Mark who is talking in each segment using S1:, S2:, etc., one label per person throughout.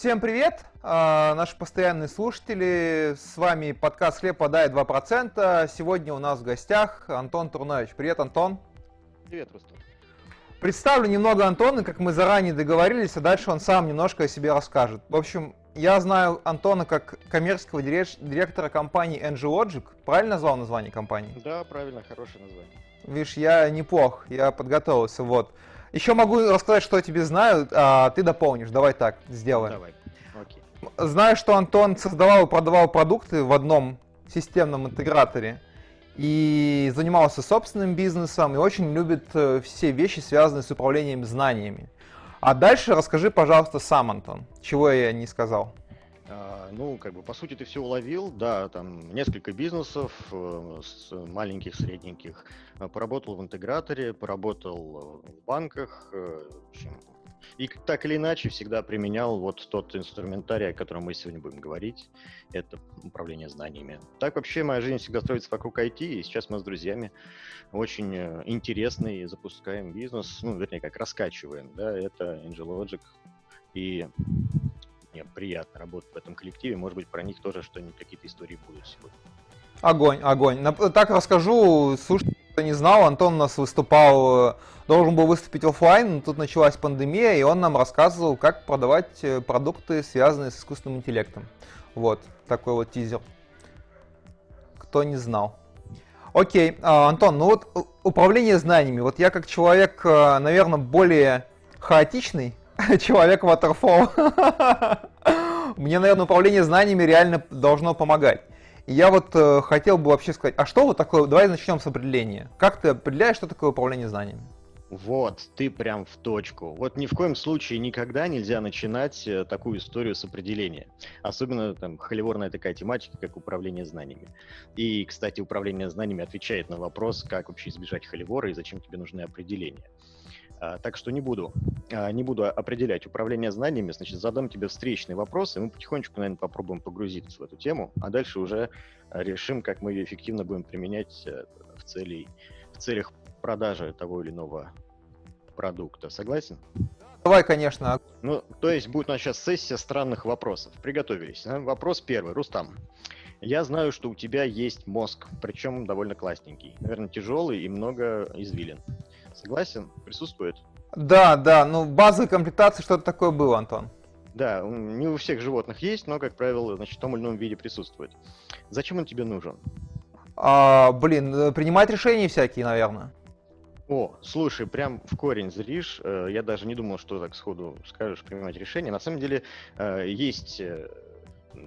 S1: Всем привет, а, наши постоянные слушатели. С вами подкаст «Хлеб подай 2%». Сегодня у нас в гостях Антон Турнович. Привет, Антон.
S2: Привет, Рустам.
S1: Представлю немного Антона, как мы заранее договорились, а дальше он сам немножко о себе расскажет. В общем, я знаю Антона как коммерческого директора компании NG Logic. Правильно назвал название компании?
S2: Да, правильно, хорошее название.
S1: Видишь, я неплох, я подготовился, вот. Еще могу рассказать, что я тебе знаю, а ты дополнишь. Давай так, сделаем.
S2: Давай.
S1: Знаю, что Антон создавал и продавал продукты в одном системном интеграторе и занимался собственным бизнесом и очень любит э, все вещи, связанные с управлением знаниями. А дальше расскажи, пожалуйста, сам, Антон, чего я не сказал.
S2: А, ну, как бы, по сути, ты все уловил, да, там несколько бизнесов, э, маленьких, средненьких, э, поработал в интеграторе, поработал в банках, в общем, и так или иначе всегда применял вот тот инструментарий, о котором мы сегодня будем говорить, это управление знаниями. Так вообще моя жизнь всегда строится вокруг IT, и сейчас мы с друзьями очень интересный запускаем бизнес, ну, вернее, как раскачиваем, да, это AngelLogic, и мне приятно работать в этом коллективе. Может быть, про них тоже что-нибудь, какие-то истории будут сегодня.
S1: Огонь, огонь. Так расскажу, слушайте, кто не знал, Антон у нас выступал, должен был выступить офлайн, но тут началась пандемия, и он нам рассказывал, как продавать э, продукты, связанные с искусственным интеллектом. Вот, такой вот тизер. Кто не знал. Окей, а, Антон, ну вот э, управление знаниями. Вот я как человек, э, наверное, более хаотичный, человек Waterfall. Мне, наверное, управление знаниями реально должно помогать. Я вот э, хотел бы вообще сказать, а что вот такое, давай начнем с определения. Как ты определяешь, что такое управление знаниями?
S2: Вот, ты прям в точку. Вот ни в коем случае никогда нельзя начинать э, такую историю с определения. Особенно там холиворная такая тематика, как управление знаниями. И, кстати, управление знаниями отвечает на вопрос, как вообще избежать холивора и зачем тебе нужны определения. А, так что не буду, а, не буду определять управление знаниями, значит, задам тебе встречный вопрос, и мы потихонечку, наверное, попробуем погрузиться в эту тему, а дальше уже а, решим, как мы ее эффективно будем применять э, в, цели, в целях продажи того или иного продукта. Согласен?
S1: Давай, конечно.
S2: Ну, то есть будет у нас сейчас сессия странных вопросов. Приготовились. Вопрос первый. Рустам, я знаю, что у тебя есть мозг, причем довольно классненький. Наверное, тяжелый и много извилин. Согласен? Присутствует?
S1: Да, да, ну базовой комплектации что-то такое было, Антон.
S2: Да, не у всех животных есть, но, как правило, значит, в том или ином виде присутствует. Зачем он тебе нужен?
S1: А, блин, э, принимать решения всякие, наверное.
S2: О, слушай, прям в корень зришь. Э, я даже не думал, что так сходу скажешь принимать решения. На самом деле э, есть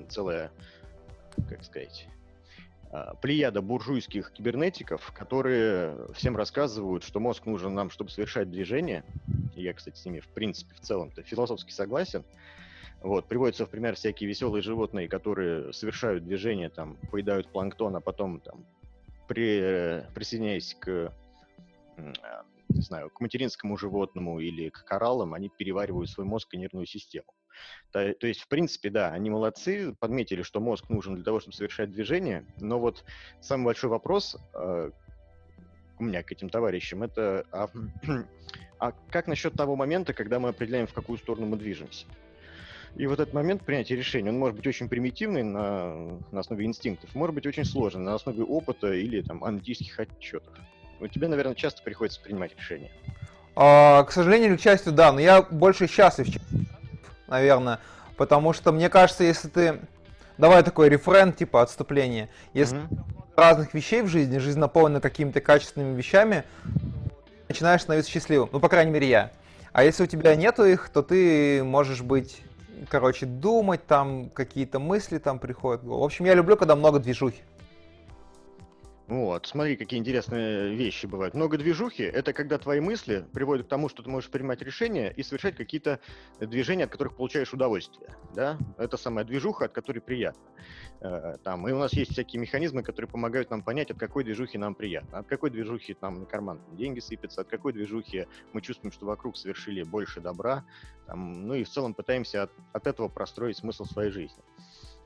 S2: целая, как сказать, плеяда буржуйских кибернетиков, которые всем рассказывают, что мозг нужен нам, чтобы совершать движение. Я, кстати, с ними, в принципе, в целом-то философски согласен. Вот, приводятся в пример всякие веселые животные, которые совершают движение, там, поедают планктон, а потом, там, при, присоединяясь к, не знаю, к материнскому животному или к кораллам, они переваривают свой мозг и нервную систему. То, то есть, в принципе, да, они молодцы, подметили, что мозг нужен для того, чтобы совершать движение, но вот самый большой вопрос э, у меня к этим товарищам, это а, а как насчет того момента, когда мы определяем, в какую сторону мы движемся? И вот этот момент принятия решения, он может быть очень примитивный на, на основе инстинктов, может быть очень сложный на основе опыта или там аналитических отчетов. У тебя, наверное, часто приходится принимать решения.
S1: А, к сожалению или к счастью, да, но я больше счастлив, чем наверное. Потому что мне кажется, если ты... Давай такой рефрен, типа отступление. Если mm-hmm. разных вещей в жизни, жизнь наполнена какими-то качественными вещами, начинаешь становиться счастливым. Ну, по крайней мере, я. А если у тебя нету их, то ты можешь быть, короче, думать, там какие-то мысли там приходят. В общем, я люблю, когда много движухи.
S2: Вот, смотри, какие интересные вещи бывают. Много движухи — это когда твои мысли приводят к тому, что ты можешь принимать решения и совершать какие-то движения, от которых получаешь удовольствие, да? Это самая движуха, от которой приятно. Э, там, и у нас есть всякие механизмы, которые помогают нам понять, от какой движухи нам приятно, от какой движухи нам на карман деньги сыпятся, от какой движухи мы чувствуем, что вокруг совершили больше добра, там, ну и в целом пытаемся от, от этого простроить смысл своей жизни.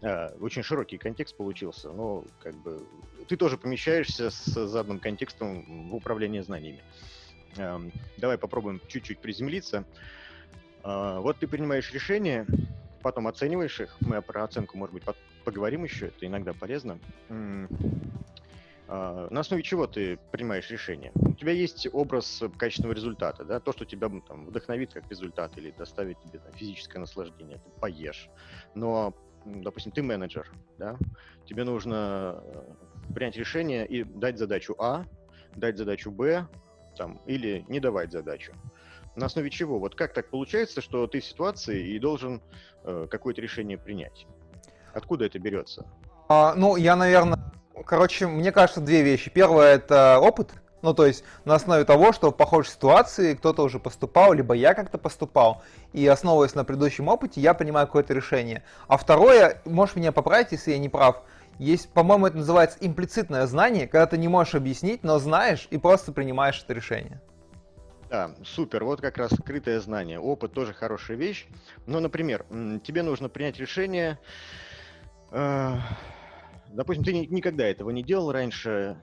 S2: А, очень широкий контекст получился, но как бы ты тоже помещаешься с заданным контекстом в управление знаниями. Давай попробуем чуть-чуть приземлиться. А, вот ты принимаешь решение, потом оцениваешь их. Мы про оценку, может быть, поговорим еще, это иногда полезно. А, на основе чего ты принимаешь решение? У тебя есть образ качественного результата, да, то, что тебя там, вдохновит как результат или доставит тебе там, физическое наслаждение, ты поешь. Но, допустим, ты менеджер, да, тебе нужно э, принять решение и дать задачу А, дать задачу Б, там, или не давать задачу. На основе чего? Вот как так получается, что ты в ситуации и должен э, какое-то решение принять? Откуда это берется?
S1: А, ну, я, наверное, короче, мне кажется, две вещи. Первое это опыт. Ну, то есть на основе того, что в похожей ситуации кто-то уже поступал, либо я как-то поступал, и основываясь на предыдущем опыте, я принимаю какое-то решение. А второе, можешь меня поправить, если я не прав, есть, по-моему, это называется имплицитное знание, когда ты не можешь объяснить, но знаешь и просто принимаешь это решение.
S2: Да, супер. Вот как раз скрытое знание. Опыт тоже хорошая вещь. Но, например, тебе нужно принять решение, э, Допустим, ты никогда этого не делал раньше.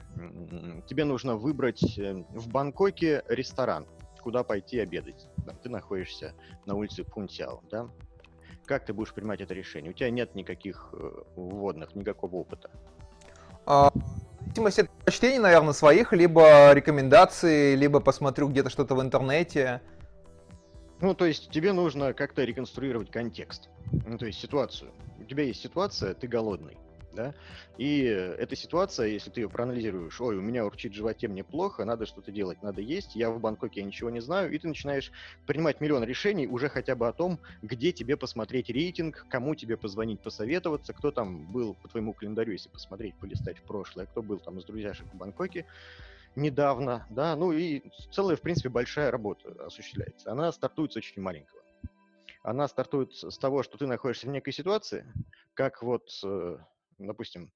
S2: Тебе нужно выбрать э, в Бангкоке ресторан, куда пойти обедать. Ты находишься на улице Пунтяо, да? Как ты будешь принимать это решение? У тебя нет никаких э, вводных, никакого опыта.
S1: А, зависимости от предпочтений, наверное, своих, либо рекомендации, либо посмотрю где-то что-то в интернете.
S2: Ну, то есть тебе нужно как-то реконструировать контекст. Ну, то есть ситуацию. У тебя есть ситуация, ты голодный да, и эта ситуация, если ты ее проанализируешь, ой, у меня урчит в животе, мне плохо, надо что-то делать, надо есть, я в Бангкоке, я ничего не знаю, и ты начинаешь принимать миллион решений уже хотя бы о том, где тебе посмотреть рейтинг, кому тебе позвонить, посоветоваться, кто там был по твоему календарю, если посмотреть, полистать в прошлое, кто был там с друзьяшек в Бангкоке, недавно, да, ну и целая, в принципе, большая работа осуществляется. Она стартует с очень маленького. Она стартует с того, что ты находишься в некой ситуации, как вот э, допустим,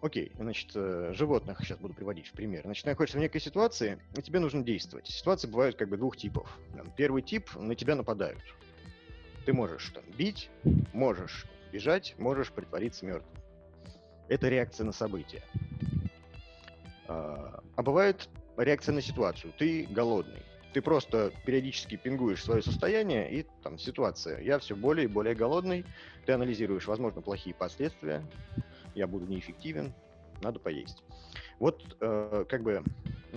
S2: Окей, значит, э, животных сейчас буду приводить в пример. Значит, находишься в некой ситуации, и тебе нужно действовать. Ситуации бывают как бы двух типов. Первый тип, на тебя нападают. Ты можешь там, бить, можешь бежать, можешь притвориться мертвым. Это реакция на событие. А, а бывает реакция на ситуацию. Ты голодный. Ты просто периодически пингуешь свое состояние, и там ситуация. Я все более и более голодный, ты анализируешь, возможно, плохие последствия, я буду неэффективен, надо поесть. Вот э, как бы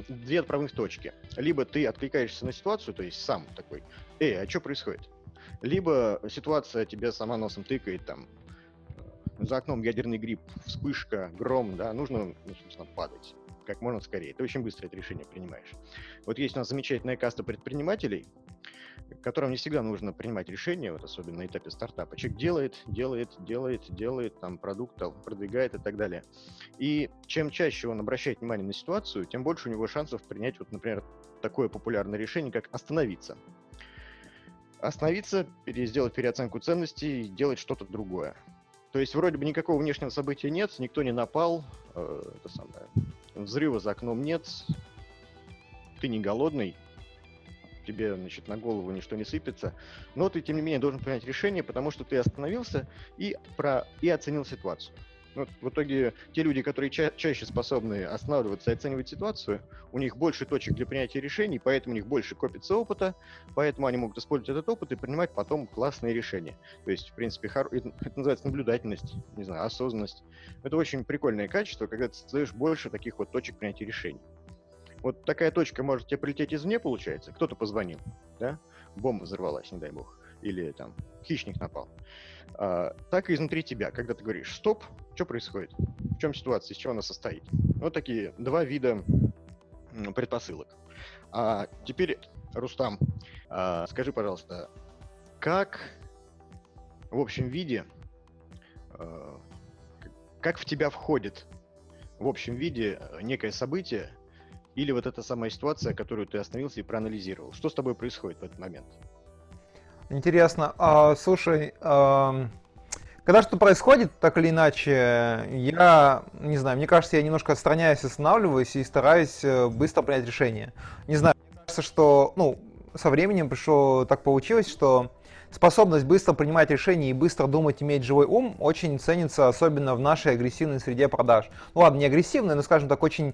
S2: две отправных точки. Либо ты откликаешься на ситуацию, то есть сам такой, эй, а что происходит? Либо ситуация тебе сама носом тыкает, там, э, за окном ядерный гриб, вспышка, гром, да, нужно, ну, собственно, падать как можно скорее. Ты очень быстро это решение принимаешь. Вот есть у нас замечательная каста предпринимателей, которым не всегда нужно принимать решения, вот особенно на этапе стартапа. Человек делает, делает, делает, делает, там продукт продвигает и так далее. И чем чаще он обращает внимание на ситуацию, тем больше у него шансов принять, вот, например, такое популярное решение, как остановиться. Остановиться, сделать переоценку ценностей, делать что-то другое. То есть вроде бы никакого внешнего события нет, никто не напал, э, это самое, взрыва за окном нет, ты не голодный, тебе, значит, на голову ничто не сыпется, но ты, тем не менее, должен принять решение, потому что ты остановился и, про, и оценил ситуацию. Вот в итоге те люди, которые ча- чаще способны останавливаться и оценивать ситуацию, у них больше точек для принятия решений, поэтому у них больше копится опыта, поэтому они могут использовать этот опыт и принимать потом классные решения. То есть, в принципе, хор... это называется наблюдательность, не знаю, осознанность. Это очень прикольное качество, когда ты создаешь больше таких вот точек принятия решений. Вот такая точка может тебе прилететь извне, получается. Кто-то позвонил, да? Бомба взорвалась, не дай бог. Или там хищник напал. А, так и изнутри тебя, когда ты говоришь «стоп», что происходит? В чем ситуация, из чего она состоит? Вот такие два вида предпосылок. А теперь, Рустам, а, скажи, пожалуйста, как в общем виде, а, как в тебя входит в общем виде некое событие, или вот эта самая ситуация, которую ты остановился и проанализировал. Что с тобой происходит в этот момент?
S1: Интересно. А, слушай, а, когда что происходит, так или иначе, я, не знаю, мне кажется, я немножко отстраняюсь, останавливаюсь и стараюсь э, быстро принять решение. Не знаю, мне кажется, что, ну, со временем пришло, так получилось, что способность быстро принимать решения и быстро думать, иметь живой ум очень ценится, особенно в нашей агрессивной среде продаж. Ну ладно, не агрессивной, но, скажем так, очень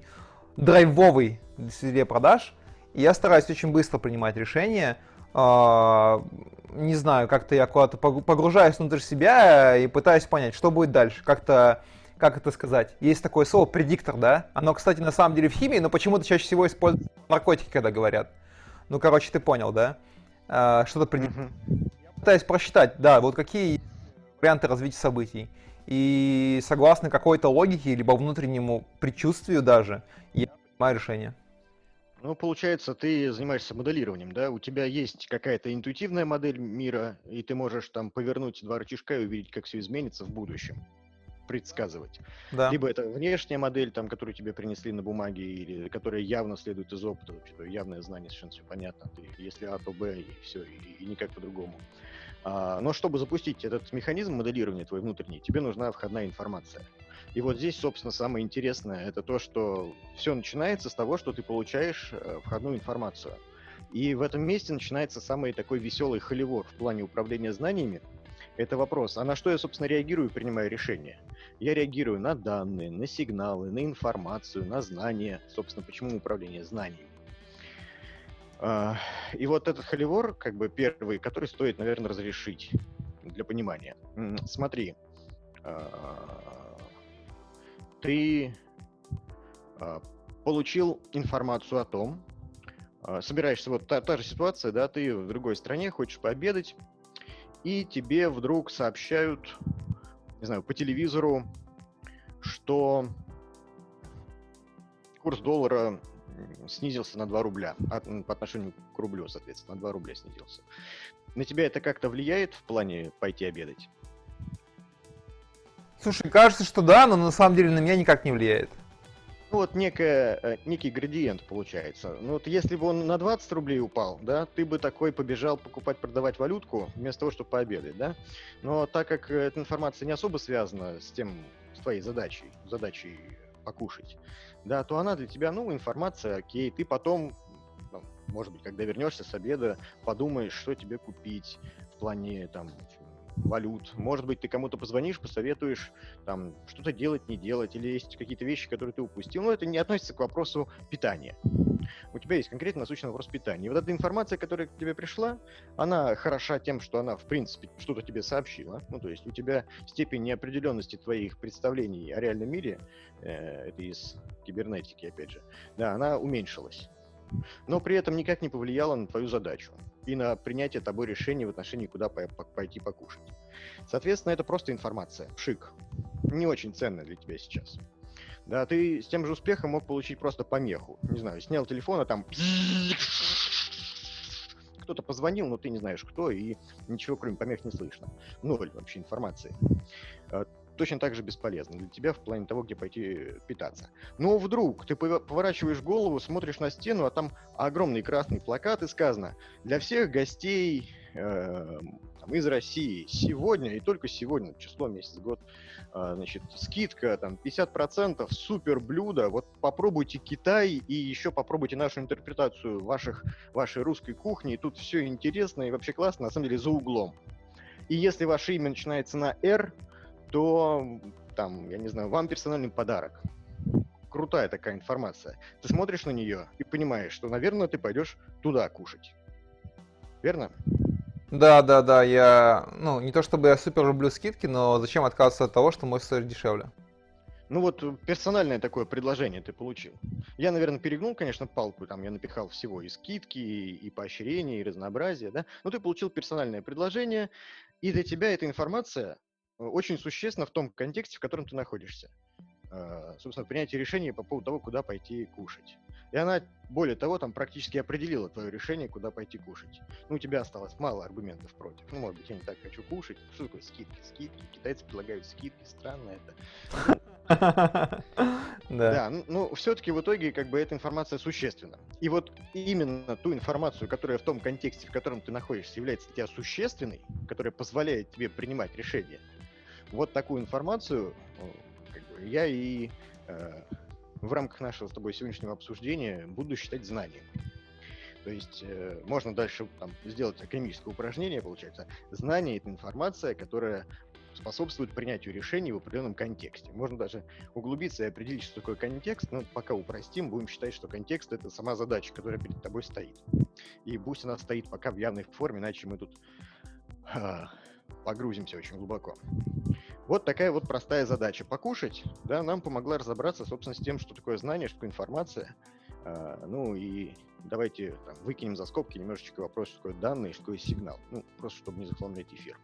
S1: драйвовой среде продаж. И я стараюсь очень быстро принимать решения. А, не знаю, как-то я куда-то погружаюсь внутрь себя и пытаюсь понять, что будет дальше. Как-то, как это сказать? Есть такое слово предиктор, да? Оно, кстати, на самом деле в химии, но почему-то чаще всего используют наркотики, когда говорят. Ну, короче, ты понял, да? А, что-то предиктор. Mm-hmm. Я пытаюсь просчитать, да, вот какие варианты развития событий. И согласно какой-то логике, либо внутреннему предчувствию даже, я принимаю решение.
S2: Ну, получается, ты занимаешься моделированием, да? У тебя есть какая-то интуитивная модель мира, и ты можешь там повернуть два рычажка и увидеть, как все изменится в будущем предсказывать. Да. Либо это внешняя модель, там, которую тебе принесли на бумаге, или которая явно следует из опыта, вообще, явное знание, совершенно все понятно. Ты, если А, то Б, и все, и, и никак по-другому. А, но чтобы запустить этот механизм моделирования твой внутренний, тебе нужна входная информация. И вот здесь, собственно, самое интересное, это то, что все начинается с того, что ты получаешь э, входную информацию. И в этом месте начинается самый такой веселый холивор в плане управления знаниями. Это вопрос, а на что я, собственно, реагирую, принимая решение? Я реагирую на данные, на сигналы, на информацию, на знания. Собственно, почему управление знаниями? А, и вот этот холивор, как бы первый, который стоит, наверное, разрешить для понимания. Смотри, а, ты а, получил информацию о том, собираешься, вот та, та же ситуация, да, ты в другой стране, хочешь пообедать, и тебе вдруг сообщают, не знаю, по телевизору, что курс доллара снизился на 2 рубля от, по отношению к рублю, соответственно, на 2 рубля снизился. На тебя это как-то влияет в плане пойти обедать?
S1: Слушай, кажется, что да, но на самом деле на меня никак не влияет.
S2: Ну вот некая, э, некий градиент получается. Ну вот если бы он на 20 рублей упал, да, ты бы такой побежал покупать, продавать валютку, вместо того, чтобы пообедать, да? Но так как эта информация не особо связана с тем, с твоей задачей, задачей покушать, да, то она для тебя, ну, информация, окей, ты потом, ну, может быть, когда вернешься с обеда, подумаешь, что тебе купить в плане, там, валют. Может быть, ты кому-то позвонишь, посоветуешь там что-то делать, не делать, или есть какие-то вещи, которые ты упустил. Но это не относится к вопросу питания. У тебя есть конкретно насущный вопрос питания. И вот эта информация, которая к тебе пришла, она хороша тем, что она, в принципе, что-то тебе сообщила. Ну, то есть у тебя степень неопределенности твоих представлений о реальном мире, э, это из кибернетики, опять же, да, она уменьшилась но при этом никак не повлияло на твою задачу и на принятие тобой решения в отношении, куда пойти покушать. Соответственно, это просто информация, пшик, не очень ценная для тебя сейчас. Да, ты с тем же успехом мог получить просто помеху. Не знаю, снял телефон, а там кто-то позвонил, но ты не знаешь кто, и ничего кроме помех не слышно. Ноль вообще информации. Точно так же бесполезно для тебя в плане того, где пойти питаться. Но вдруг ты поворачиваешь голову, смотришь на стену, а там огромный красный плакат и сказано «Для всех гостей э, из России сегодня и только сегодня, число, месяц, год, э, значит, скидка там 50%, супер блюдо, вот попробуйте Китай и еще попробуйте нашу интерпретацию ваших, вашей русской кухни, тут все интересно и вообще классно, на самом деле за углом». И если ваше имя начинается на «Р», то там, я не знаю, вам персональный подарок. Крутая такая информация. Ты смотришь на нее и понимаешь, что, наверное, ты пойдешь туда кушать. Верно?
S1: Да, да, да, я, ну, не то чтобы я супер люблю скидки, но зачем отказываться от того, что может стоить дешевле?
S2: Ну вот персональное такое предложение ты получил. Я, наверное, перегнул, конечно, палку, там я напихал всего и скидки, и, и поощрения, и разнообразия, да, но ты получил персональное предложение, и для тебя эта информация очень существенно в том контексте, в котором ты находишься. А, собственно, принятие решения по поводу того, куда пойти кушать. И она, более того, там практически определила твое решение, куда пойти кушать. Ну, у тебя осталось мало аргументов против. Ну, может быть, я не так хочу кушать. Что такое скидки? Скидки. Китайцы предлагают скидки. Странно это. Да. Да, ну, ну все-таки в итоге как бы эта информация существенна. И вот именно ту информацию, которая в том контексте, в котором ты находишься, является для тебя существенной, которая позволяет тебе принимать решения, вот такую информацию как бы, я и э, в рамках нашего с тобой сегодняшнего обсуждения буду считать знанием. То есть э, можно дальше там, сделать академическое упражнение, получается. Знание — это информация, которая способствует принятию решений в определенном контексте. Можно даже углубиться и определить, что такое контекст, но пока упростим, будем считать, что контекст — это сама задача, которая перед тобой стоит. И пусть она стоит пока в явной форме, иначе мы тут а, погрузимся очень глубоко. Вот такая вот простая задача. Покушать, да, нам помогла разобраться, собственно, с тем, что такое знание, что такое информация. А, ну и давайте там, выкинем за скобки немножечко вопрос, что такое данные, что такое сигнал. Ну, просто чтобы не захламлять эфир.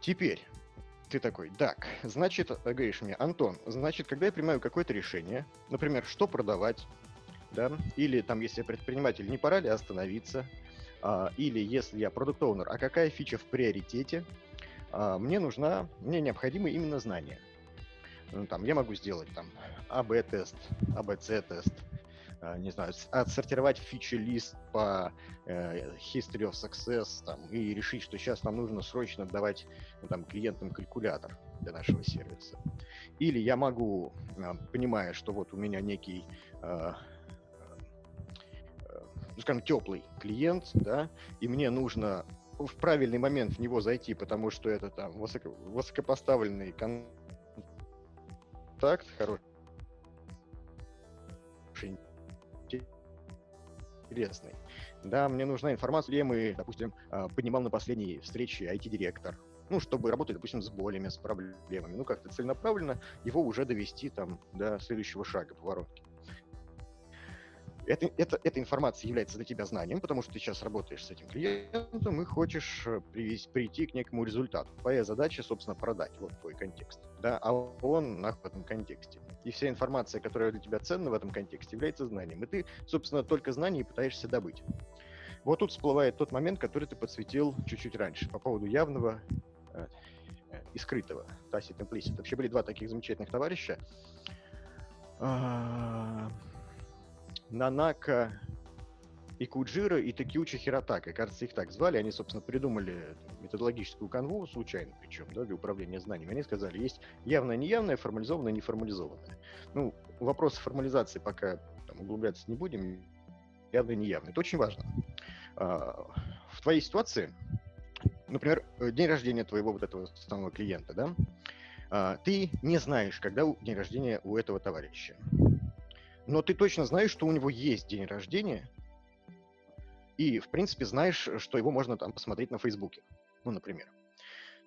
S2: Теперь, ты такой, так, значит, говоришь мне, Антон, значит, когда я принимаю какое-то решение, например, что продавать, да, или там, если я предприниматель, не пора ли остановиться, а, или если я продукт оунер а какая фича в приоритете, мне нужна, мне необходимы именно знания. Ну, там, я могу сделать там АБ-тест, АБЦ-тест, а, не знаю, отсортировать фичи-лист по э, history of success там, и решить, что сейчас нам нужно срочно давать ну, там, клиентам калькулятор для нашего сервиса. Или я могу, понимая, что вот у меня некий ну, скажем, теплый клиент, да, и мне нужно в правильный момент в него зайти, потому что это там высоко, высокопоставленный контакт, хороший, интересный. Да, мне нужна информация, мы, допустим, а, поднимал на последней встрече IT-директор, ну, чтобы работать, допустим, с болями, с проблемами. Ну, как-то целенаправленно его уже довести там до следующего шага поворотки. Это, это, эта информация является для тебя знанием, потому что ты сейчас работаешь с этим клиентом и хочешь э, привести, прийти к некому результату. Твоя задача, собственно, продать. Вот твой контекст. Да, а он нах в этом контексте. И вся информация, которая для тебя ценна в этом контексте, является знанием. И ты, собственно, только знания пытаешься добыть. Вот тут всплывает тот момент, который ты подсветил чуть-чуть раньше по поводу явного э, э и скрытого. Tacit implicit. Вообще были два таких замечательных товарища. Нанака и Куджира, и Такиучи Хиротака. Кажется, их так звали. Они, собственно, придумали методологическую канву, случайно причем, да, для управления знаниями. Они сказали, есть явное, неявное, формализованное, неформализованное. Ну, вопросы формализации пока там, углубляться не будем. Явное, неявное. Это очень важно. А, в твоей ситуации, например, день рождения твоего вот этого основного клиента, да, а, ты не знаешь, когда день рождения у этого товарища но ты точно знаешь, что у него есть день рождения, и, в принципе, знаешь, что его можно там посмотреть на Фейсбуке, ну, например.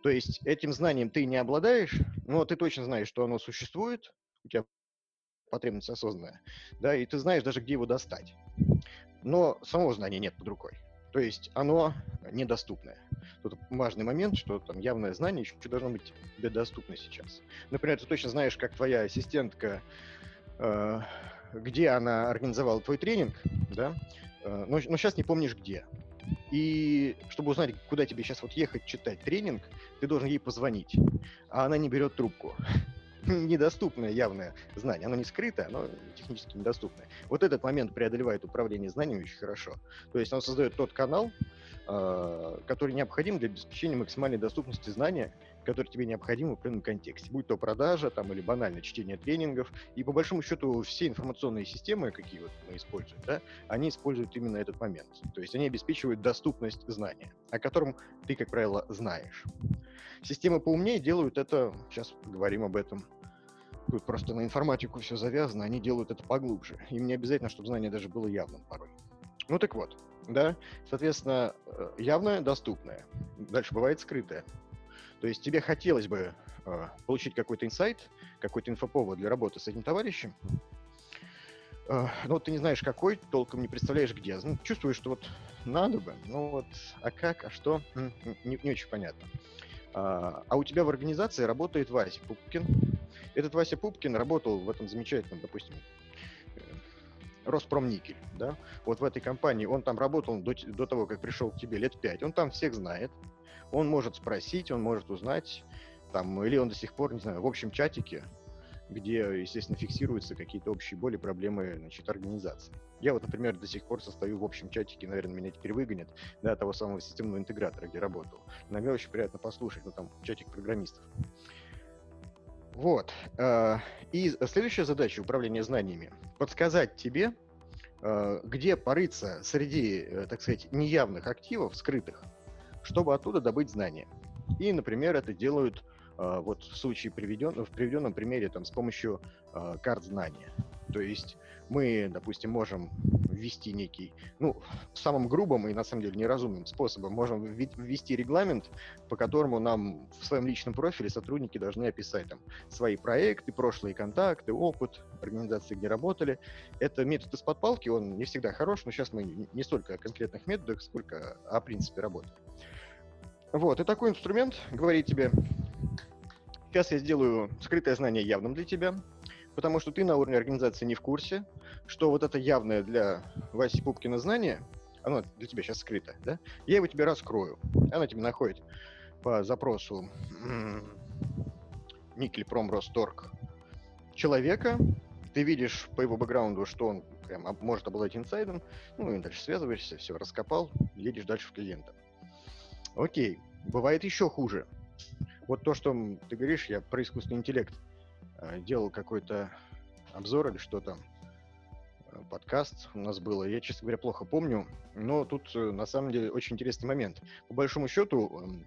S2: То есть этим знанием ты не обладаешь, но ты точно знаешь, что оно существует, у тебя потребность осознанная, да, и ты знаешь даже, где его достать. Но самого знания нет под рукой. То есть оно недоступное. Тут важный момент, что там явное знание еще должно быть тебе доступно сейчас. Например, ты точно знаешь, как твоя ассистентка э, где она организовала твой тренинг, да, э, но, но сейчас не помнишь где. И чтобы узнать, куда тебе сейчас вот ехать читать тренинг, ты должен ей позвонить, а она не берет трубку. Недоступное явное знание. Оно не скрытое, оно технически недоступное. Вот этот момент преодолевает управление знаниями очень хорошо. То есть он создает тот канал, который необходим для обеспечения максимальной доступности знания который тебе необходим в определенном контексте, будь то продажа там, или банальное чтение тренингов. И по большому счету все информационные системы, какие вот мы используем, да, они используют именно этот момент. То есть они обеспечивают доступность знания, о котором ты, как правило, знаешь. Системы поумнее делают это, сейчас говорим об этом, Тут просто на информатику все завязано, они делают это поглубже. Им не обязательно, чтобы знание даже было явным порой. Ну так вот, да, соответственно, э, явное, доступное. Дальше бывает скрытое. То есть тебе хотелось бы э, получить какой-то инсайт, какой-то инфоповод для работы с этим товарищем, э, но ты не знаешь какой, толком не представляешь где. Ну, чувствуешь, что вот надо бы, ну вот, а как, а что, не, не очень понятно. А, а у тебя в организации работает Вася Пупкин. Этот Вася Пупкин работал в этом замечательном, допустим, Роспромникель, да, вот в этой компании, он там работал до, до того, как пришел к тебе лет пять, он там всех знает, он может спросить, он может узнать, там, или он до сих пор, не знаю, в общем чатике, где, естественно, фиксируются какие-то общие боли, проблемы, значит, организации. Я вот, например, до сих пор состою в общем чатике, наверное, меня теперь выгонят, да, того самого системного интегратора, где работал. Но мне очень приятно послушать, ну, там, чатик программистов. Вот. Э, и следующая задача управления знаниями – подсказать тебе, э, где порыться среди, э, так сказать, неявных активов, скрытых, чтобы оттуда добыть знания. И, например, это делают вот в случае приведен, в приведенном примере там, с помощью карт знания. То есть мы, допустим, можем ввести некий, ну, самым грубым и, на самом деле, неразумным способом можем ввести регламент, по которому нам в своем личном профиле сотрудники должны описать там свои проекты, прошлые контакты, опыт организации, где работали. Это метод из-под палки, он не всегда хорош, но сейчас мы не столько о конкретных методах, сколько о принципе работы. Вот, и такой инструмент говорит тебе, сейчас я сделаю скрытое знание явным для тебя, потому что ты на уровне организации не в курсе, что вот это явное для Васи Пупкина знание, оно для тебя сейчас скрыто, да? Я его тебе раскрою. Оно тебе находит по запросу Никель Промросторг человека, ты видишь по его бэкграунду, что он прям может обладать инсайдом, ну и дальше связываешься, все, раскопал, едешь дальше в клиента. Окей, бывает еще хуже. Вот то, что ты говоришь, я про искусственный интеллект – делал какой-то обзор или что-то, э, подкаст у нас было. Я, честно говоря, плохо помню, но тут э, на самом деле очень интересный момент. По большому счету, эм,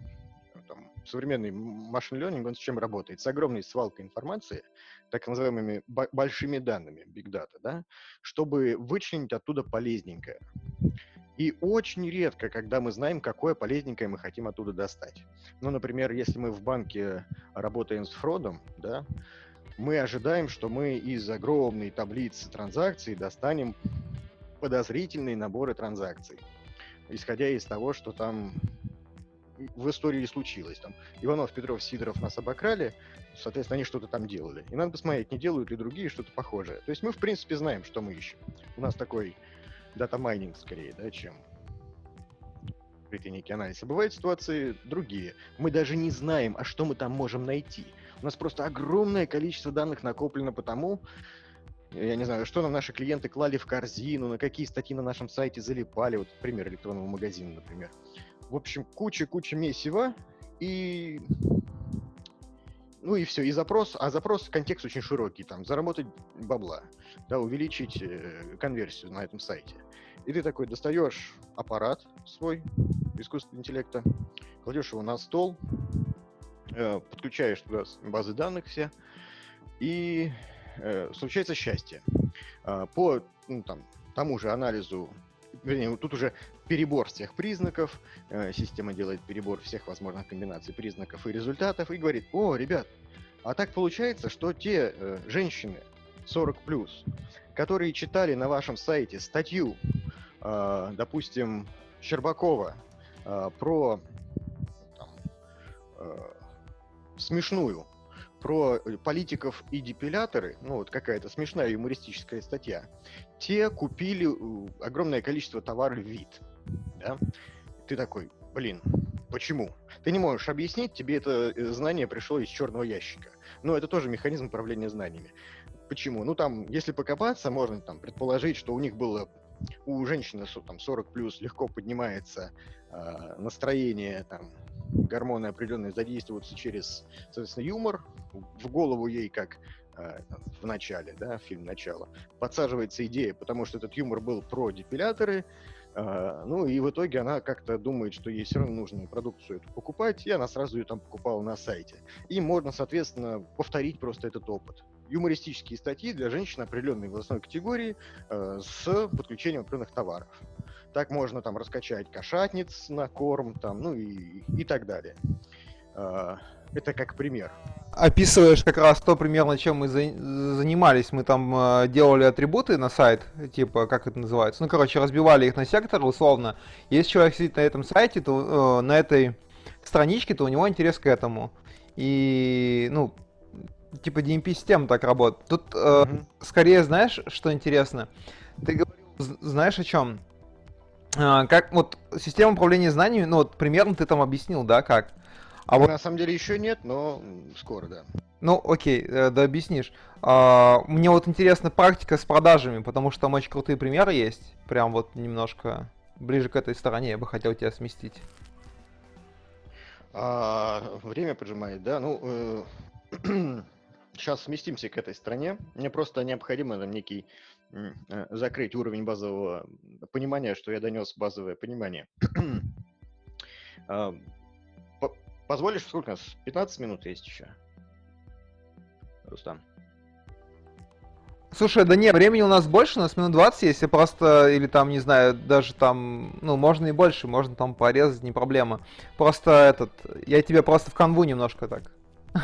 S2: там, современный машин learning, он с чем работает? С огромной свалкой информации, так называемыми большими данными, big data, да, чтобы вычленить оттуда полезненькое. И очень редко, когда мы знаем, какое полезненькое мы хотим оттуда достать. Ну, например, если мы в банке работаем с фродом, да, мы ожидаем, что мы из огромной таблицы транзакций достанем подозрительные наборы транзакций, исходя из того, что там в истории случилось. Там Иванов, Петров, Сидоров нас обокрали, соответственно, они что-то там делали. И надо посмотреть, не делают ли другие что-то похожее. То есть мы, в принципе, знаем, что мы ищем. У нас такой data mining скорее, да, чем открытый некий анализ. А бывают ситуации другие. Мы даже не знаем, а что мы там можем найти. У нас просто огромное количество данных накоплено по тому, я не знаю, что нам наши клиенты клали в корзину, на какие статьи на нашем сайте залипали, вот пример электронного магазина, например. В общем, куча-куча месива, и ну и все, и запрос, а запрос, контекст очень широкий, там, заработать бабла, да, увеличить э, конверсию на этом сайте. И ты такой достаешь аппарат свой, искусственного интеллекта, кладешь его на стол, Э, подключаешь туда базы данных все, и э, случается счастье. Э, по ну, там, тому же анализу, вернее, тут уже перебор всех признаков, э, система делает перебор всех возможных комбинаций признаков и результатов, и говорит, о, ребят, а так получается, что те женщины 40 плюс, которые читали на вашем сайте статью, э, допустим, Щербакова про там, э, смешную про э, политиков и депиляторы, ну вот какая-то смешная юмористическая статья, те купили э, огромное количество товаров вид. Да? Ты такой, блин, почему? Ты не можешь объяснить, тебе это э, знание пришло из черного ящика. Но это тоже механизм управления знаниями. Почему? Ну там, если покопаться, можно там предположить, что у них было у женщины там 40 плюс легко поднимается э, настроение там гормоны определенные задействуются через, соответственно, юмор. В голову ей, как э, в начале, да, фильм «Начало», подсаживается идея, потому что этот юмор был про депиляторы, э, ну и в итоге она как-то думает, что ей все равно нужно продукцию эту покупать, и она сразу ее там покупала на сайте. И можно, соответственно, повторить просто этот опыт. Юмористические статьи для женщин определенной возрастной категории э, с подключением определенных товаров. Так можно там раскачать кошатниц на корм, там, ну и, и так далее. А, это как пример.
S1: Описываешь как раз то примерно, чем мы за- занимались. Мы там э, делали атрибуты на сайт, типа, как это называется? Ну, короче, разбивали их на секторы, условно. Если человек сидит на этом сайте, то э, на этой страничке, то у него интерес к этому. И, ну, типа DMP-система так работает. Тут э, mm-hmm. скорее, знаешь, что интересно? Ты говорил, знаешь о чем? А, как вот система управления знаниями, ну вот примерно ты там объяснил, да, как?
S2: А вот... На самом деле еще нет, но скоро, да.
S1: Ну, окей, э, да объяснишь. А, мне вот интересна практика с продажами, потому что там очень крутые примеры есть. Прям вот немножко ближе к этой стороне я бы хотел тебя сместить.
S2: А, время поджимает, да? Ну, э, сейчас сместимся к этой стране. Мне просто необходимо там некий закрыть уровень базового понимания, что я донес базовое понимание. Позволишь, сколько у нас? 15 минут есть еще? Рустам.
S1: Слушай, да нет, времени у нас больше, у нас минут 20, если просто, или там, не знаю, даже там, ну, можно и больше, можно там порезать, не проблема. Просто этот, я тебе просто в канву немножко так.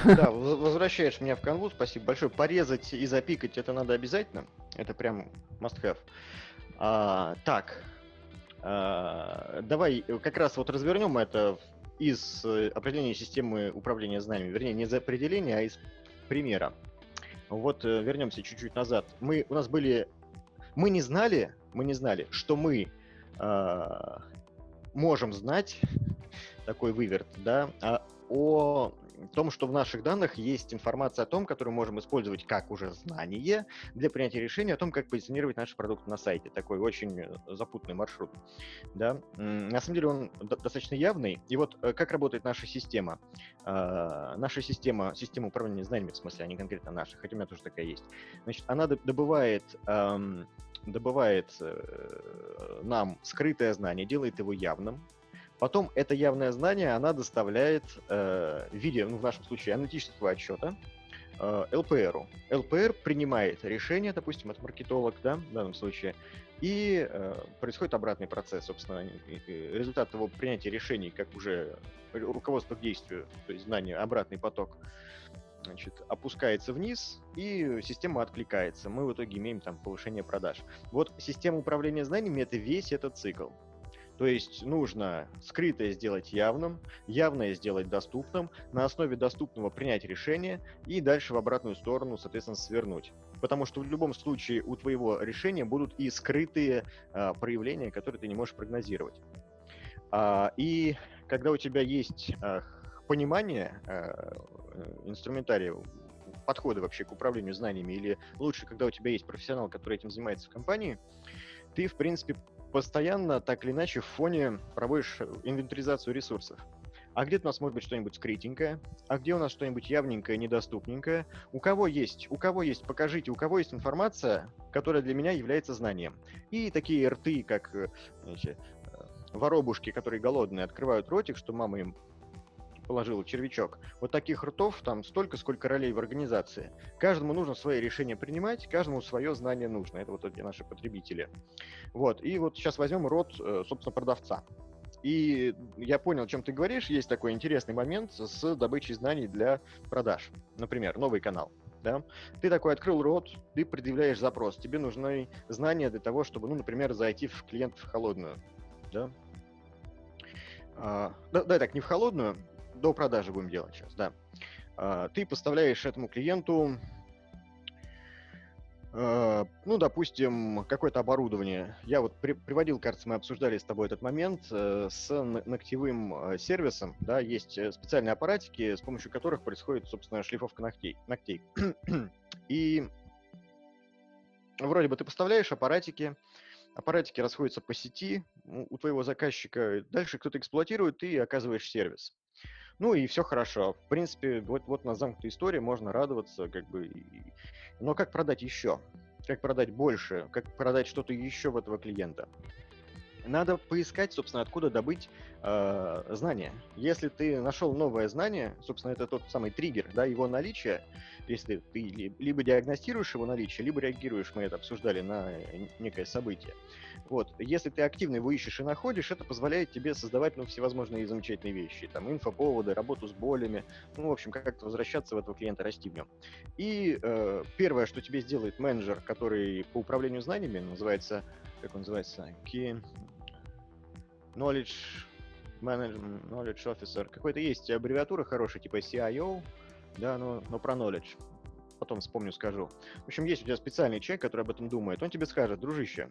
S2: Да, возвращаешь меня в канву, спасибо большое. Порезать и запикать это надо обязательно, это прям must have. А, так, а, давай как раз вот развернем это из э, определения системы управления знаниями, вернее, не из определения, а из примера. Вот э, вернемся чуть-чуть назад. Мы, у нас были, мы не знали, мы не знали, что мы э, можем знать такой выверт, да, а о том, что в наших данных есть информация о том, которую можем использовать как уже знание для принятия решения о том, как позиционировать наш продукт на сайте. Такой очень э, запутанный маршрут. Да? На самом деле он достаточно явный. И вот э, как работает наша система? А, наша система, система управления знаниями, в смысле, а не конкретно наша, хотя у меня тоже такая есть. Значит, она добывает добывает э, нам скрытое знание, делает его явным, Потом это явное знание она доставляет э, в виде, ну, в нашем случае, аналитического отчета э, ЛПРу. ЛПР принимает решение, допустим, это маркетолог, да, в данном случае, и э, происходит обратный процесс, собственно, результат его принятия решений, как уже руководство к действию, то есть знание, обратный поток, значит, опускается вниз, и система откликается. Мы в итоге имеем там повышение продаж. Вот система управления знаниями — это весь этот цикл. То есть нужно скрытое сделать явным, явное сделать доступным, на основе доступного принять решение и дальше в обратную сторону, соответственно, свернуть. Потому что в любом случае у твоего решения будут и скрытые а, проявления, которые ты не можешь прогнозировать. А, и когда у тебя есть а, понимание а, инструментария, подхода вообще к управлению знаниями, или лучше, когда у тебя есть профессионал, который этим занимается в компании, ты, в принципе, постоянно, так или иначе, в фоне проводишь инвентаризацию ресурсов. А где-то у нас может быть что-нибудь скрытенькое, а где у нас что-нибудь явненькое, недоступненькое. У кого есть, у кого есть, покажите, у кого есть информация, которая для меня является знанием. И такие рты, как знаете, э, воробушки, которые голодные, открывают ротик, что мама им положил червячок. Вот таких ртов там столько, сколько ролей в организации. Каждому нужно свои решения принимать, каждому свое знание нужно. Это вот эти наши потребители. Вот. И вот сейчас возьмем рот, э, собственно, продавца. И я понял, о чем ты говоришь. Есть такой интересный момент с добычей знаний для продаж. Например, новый канал. Да? Ты такой открыл рот, ты предъявляешь запрос. Тебе нужны знания для того, чтобы, ну, например, зайти в клиент в холодную. Да? А, да, да, так, не в холодную, до продажи будем делать сейчас, да. А, ты поставляешь этому клиенту, а, ну, допустим, какое-то оборудование. Я вот при, приводил, кажется, мы обсуждали с тобой этот момент э, с ногтевым э, сервисом. Да, есть э, специальные аппаратики, с помощью которых происходит, собственно, шлифовка ногтей. ногтей. И вроде бы ты поставляешь аппаратики, аппаратики расходятся по сети у твоего заказчика, дальше кто-то эксплуатирует, ты оказываешь сервис. Ну и все хорошо. В принципе, вот, вот на замкнутой истории можно радоваться, как бы. Но как продать еще? Как продать больше? Как продать что-то еще в этого клиента? Надо поискать, собственно, откуда добыть э, знания. Если ты нашел новое знание, собственно, это тот самый триггер, да, его наличие, если ты либо диагностируешь его наличие, либо реагируешь, мы это обсуждали, на некое событие. Вот. Если ты активно его ищешь и находишь, это позволяет тебе создавать ну, всевозможные замечательные вещи. Там инфоповоды, работу с болями, ну, в общем, как-то возвращаться в этого клиента, расти в нем. И э, первое, что тебе сделает менеджер, который по управлению знаниями, называется, как он называется, Key Knowledge Management, Knowledge Officer, какой-то есть аббревиатура хорошая, типа CIO, да, но, но про knowledge. Потом вспомню, скажу. В общем, есть у тебя специальный человек, который об этом думает. Он тебе скажет, дружище,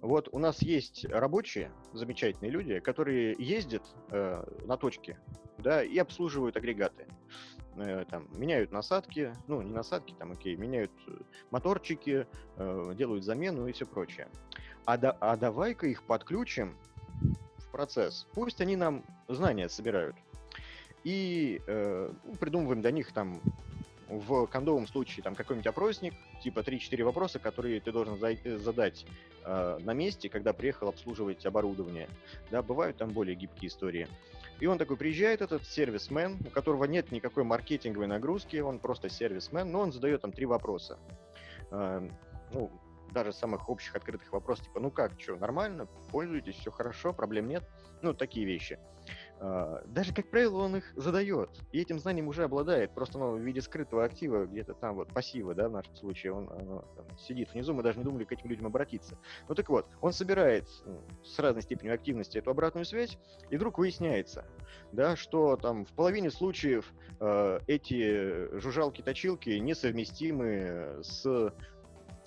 S2: вот у нас есть рабочие, замечательные люди, которые ездят э, на точке, да, и обслуживают агрегаты. Э, там, меняют насадки, ну, не насадки, там, окей, меняют э, моторчики, э, делают замену и все прочее. А, да, а давай-ка их подключим процесс. Пусть они нам знания собирают. И э, ну, придумываем для них там в кондовом случае там какой-нибудь опросник, типа 3-4 вопроса, которые ты должен задать э, на месте, когда приехал обслуживать оборудование. Да, бывают там более гибкие истории. И он такой приезжает, этот сервисмен, у которого нет никакой маркетинговой нагрузки, он просто сервисмен, но он задает там три вопроса. э, ну, даже самых общих открытых вопросов, типа, ну как, что, нормально, пользуетесь, все хорошо, проблем нет, ну, такие вещи. А, даже, как правило, он их задает, и этим знанием уже обладает, просто ну, в виде скрытого актива, где-то там вот пассива, да, в нашем случае, он оно, там, сидит внизу, мы даже не думали к этим людям обратиться. Ну так вот, он собирает с разной степенью активности эту обратную связь, и вдруг выясняется, да, что там в половине случаев э, эти жужжалки-точилки несовместимы с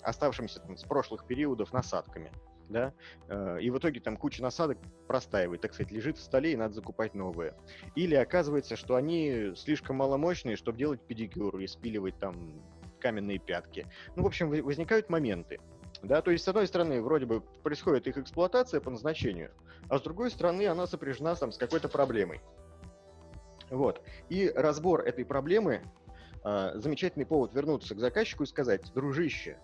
S2: оставшимися там, с прошлых периодов насадками да, э, и в итоге там куча насадок простаивает, так сказать, лежит в столе, и надо закупать новые. Или оказывается, что они слишком маломощные, чтобы делать педикюр и спиливать там каменные пятки. Ну, в общем, возникают моменты. Да, то есть, с одной стороны, вроде бы происходит их эксплуатация по назначению, а с другой стороны, она сопряжена там, с какой-то проблемой. Вот. И разбор этой проблемы э, замечательный повод вернуться к заказчику и сказать, дружище,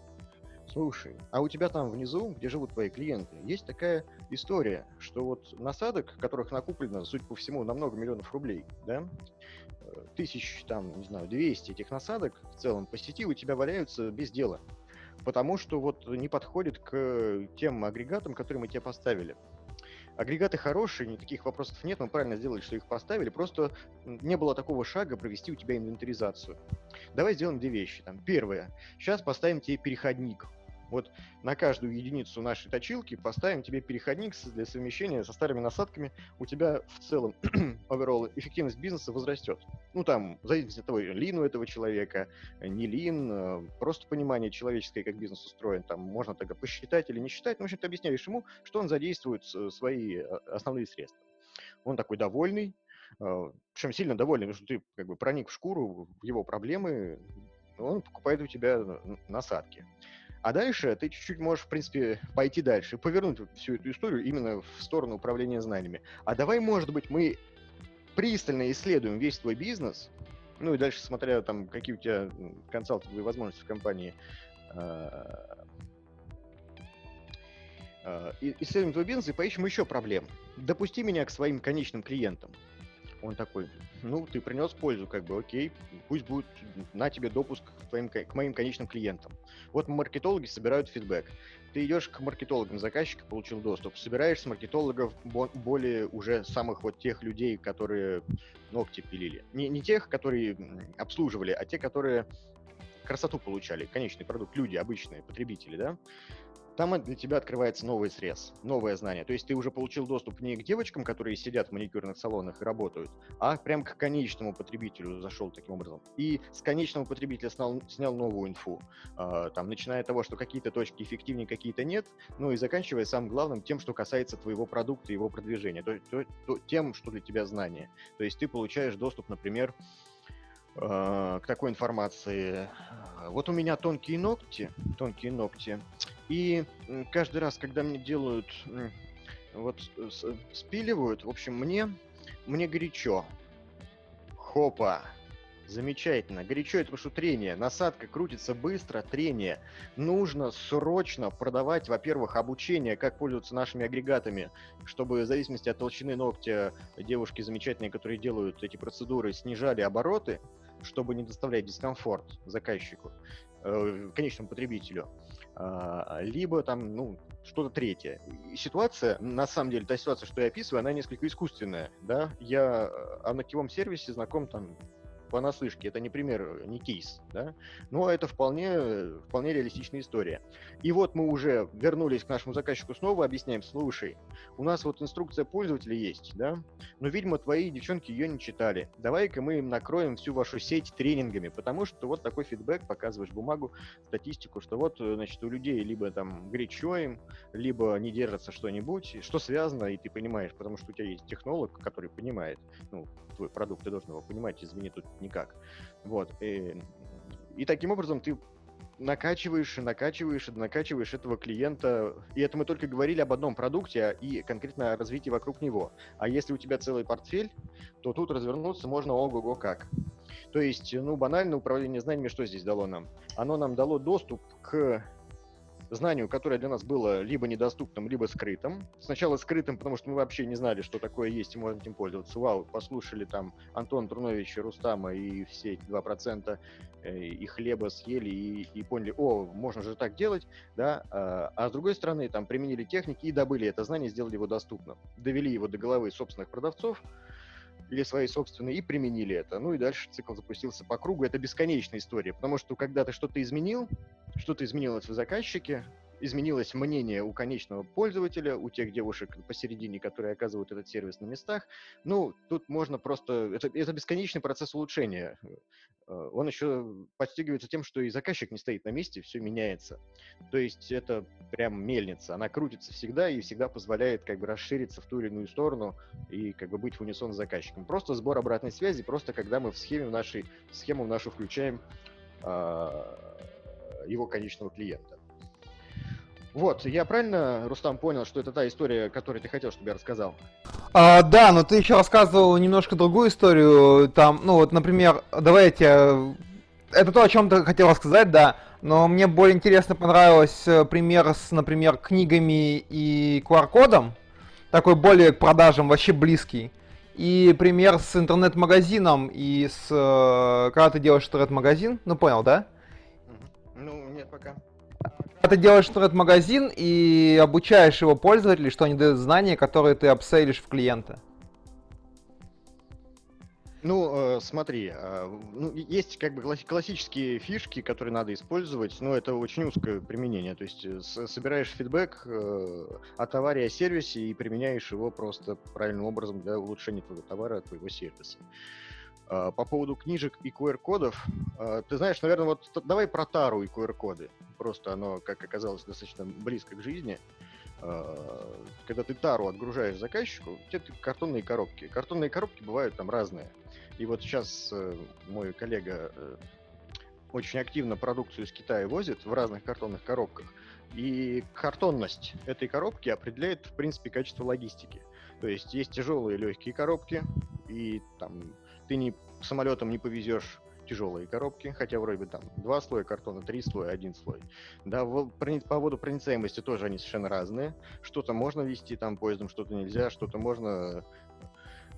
S2: Слушай, а у тебя там внизу, где живут твои клиенты, есть такая история, что вот насадок, которых накуплено, судя по всему, на много миллионов рублей, да, э, тысяч, там, не знаю, 200 этих насадок в целом по сети у тебя валяются без дела, потому что вот не подходит к тем агрегатам, которые мы тебе поставили. Агрегаты хорошие, никаких вопросов нет, мы правильно сделали, что их поставили, просто не было такого шага провести у тебя инвентаризацию. Давай сделаем две вещи. Там, первое, сейчас поставим тебе переходник, вот на каждую единицу нашей точилки поставим тебе переходник для совмещения со старыми насадками. У тебя в целом overall эффективность бизнеса возрастет. Ну там, в зависимости от того, лин у этого человека, не лин, э, просто понимание человеческое, как бизнес устроен. Там можно тогда посчитать или не считать. Ну, в общем, ты объясняешь ему, что он задействует свои э, основные средства. Он такой довольный, э, причем сильно довольный, потому что ты как бы проник в шкуру, в его проблемы, он покупает у тебя насадки. А дальше ты чуть-чуть можешь, в принципе, пойти дальше, повернуть всю эту историю именно в сторону управления знаниями. А давай, может быть, мы пристально исследуем весь твой бизнес, ну и дальше, смотря там, какие у тебя консалтинговые возможности в компании, а, а, исследуем твой бизнес и поищем еще проблем. Допусти меня к своим конечным клиентам. Он такой, ну, ты принес пользу, как бы, окей, пусть будет на тебе допуск к, твоим, к моим конечным клиентам. Вот маркетологи собирают фидбэк. Ты идешь к маркетологам заказчика, получил доступ, собираешь с маркетологов более уже самых вот тех людей, которые ногти пилили. Не, не тех, которые обслуживали, а те, которые красоту получали, конечный продукт, люди, обычные потребители, да, там для тебя открывается новый срез, новое знание. То есть ты уже получил доступ не к девочкам, которые сидят в маникюрных салонах и работают, а прям к конечному потребителю зашел таким образом. И с конечного потребителя снял, снял новую инфу. Э, там, начиная от того, что какие-то точки эффективнее, какие-то нет, ну и заканчивая самым главным тем, что касается твоего продукта и его продвижения, то, то, то, тем, что для тебя знание. То есть ты получаешь доступ, например, к такой информации. Вот у меня тонкие ногти, тонкие ногти, и каждый раз, когда мне делают, вот спиливают, в общем, мне, мне горячо. Хопа. Замечательно. Горячо потому что трение. Насадка крутится быстро, трение. Нужно срочно продавать, во-первых, обучение, как пользоваться нашими агрегатами, чтобы в зависимости от толщины ногтя девушки замечательные, которые делают эти процедуры, снижали обороты, чтобы не доставлять дискомфорт заказчику, э, конечному потребителю. А, либо там, ну, что-то третье. И ситуация, на самом деле, та ситуация, что я описываю, она несколько искусственная, да. Я о э, ногтевом сервисе знаком там понаслышке, это не пример, не кейс, да, но это вполне, вполне реалистичная история. И вот мы уже вернулись к нашему заказчику снова, объясняем, слушай, у нас вот инструкция пользователя есть, да, но, видимо, твои девчонки ее не читали. Давай-ка мы им накроем всю вашу сеть тренингами, потому что вот такой фидбэк, показываешь бумагу, статистику, что вот, значит, у людей либо там горячо им, либо не держится что-нибудь, что связано, и ты понимаешь, потому что у тебя есть технолог, который понимает, ну, твой продукт, ты должен его понимать, извини, тут никак. Вот. И, и таким образом ты накачиваешь и накачиваешь и накачиваешь этого клиента. И это мы только говорили об одном продукте и конкретно о развитии вокруг него. А если у тебя целый портфель, то тут развернуться можно ого-го как. То есть, ну, банально управление знаниями что здесь дало нам? Оно нам дало доступ к знанию, которое для нас было либо недоступным, либо скрытым. Сначала скрытым, потому что мы вообще не знали, что такое есть, и можно этим пользоваться. Вау, послушали там Антон Трунович, Рустама и все эти 2% э, и хлеба съели и, и поняли, о, можно же так делать, да, а, а с другой стороны, там применили техники и добыли это знание, сделали его доступным, довели его до головы собственных продавцов, или свои собственные, и применили это. Ну и дальше цикл запустился по кругу. Это бесконечная история, потому что когда ты что-то изменил, что-то изменилось в заказчике, изменилось мнение у конечного пользователя, у тех девушек посередине, которые оказывают этот сервис на местах. Ну, тут можно просто... Это, это бесконечный процесс улучшения. Э, он еще подстегивается тем, что и заказчик не стоит на месте, все меняется. То есть это прям мельница. Она крутится всегда и всегда позволяет как бы расшириться в ту или иную сторону и как бы быть в унисон с заказчиком. Просто сбор обратной связи, просто когда мы в схеме в нашей, в схему в нашу включаем э, его конечного клиента. Вот, я правильно, Рустам, понял, что это та история, которую ты хотел, чтобы я рассказал?
S1: А, да, но ты еще рассказывал немножко другую историю. Там, ну вот, например, давайте. Это то, о чем ты хотел рассказать, да. Но мне более интересно понравилось э, пример с, например, книгами и QR-кодом. Такой более к продажам вообще близкий. И пример с интернет-магазином и с... Э, когда ты делаешь интернет-магазин, ну понял, да?
S2: Ну, нет пока.
S1: Ты делаешь интернет-магазин и обучаешь его пользователей, что они дают знания, которые ты апсейлишь в клиента.
S2: Ну, э, смотри, э, ну, есть как бы классические фишки, которые надо использовать, но это очень узкое применение. То есть э, собираешь фидбэк э, о товаре, о сервисе и применяешь его просто правильным образом для улучшения твоего товара, твоего сервиса. А, по поводу книжек и QR-кодов, а, ты знаешь, наверное, вот давай про тару и QR-коды. Просто оно, как оказалось, достаточно близко к жизни. А, когда ты тару отгружаешь заказчику, у тебя картонные коробки. Картонные коробки бывают там разные. И вот сейчас э, мой коллега э, очень активно продукцию из Китая возит в разных картонных коробках. И картонность этой коробки определяет, в принципе, качество логистики. То есть есть тяжелые легкие коробки, и там ты не, самолетом не повезешь тяжелые коробки, хотя вроде там два слоя картона, три слоя, один слой. Да, по водопроницаемости тоже они совершенно разные. Что-то можно вести там поездом, что-то нельзя, что-то можно э,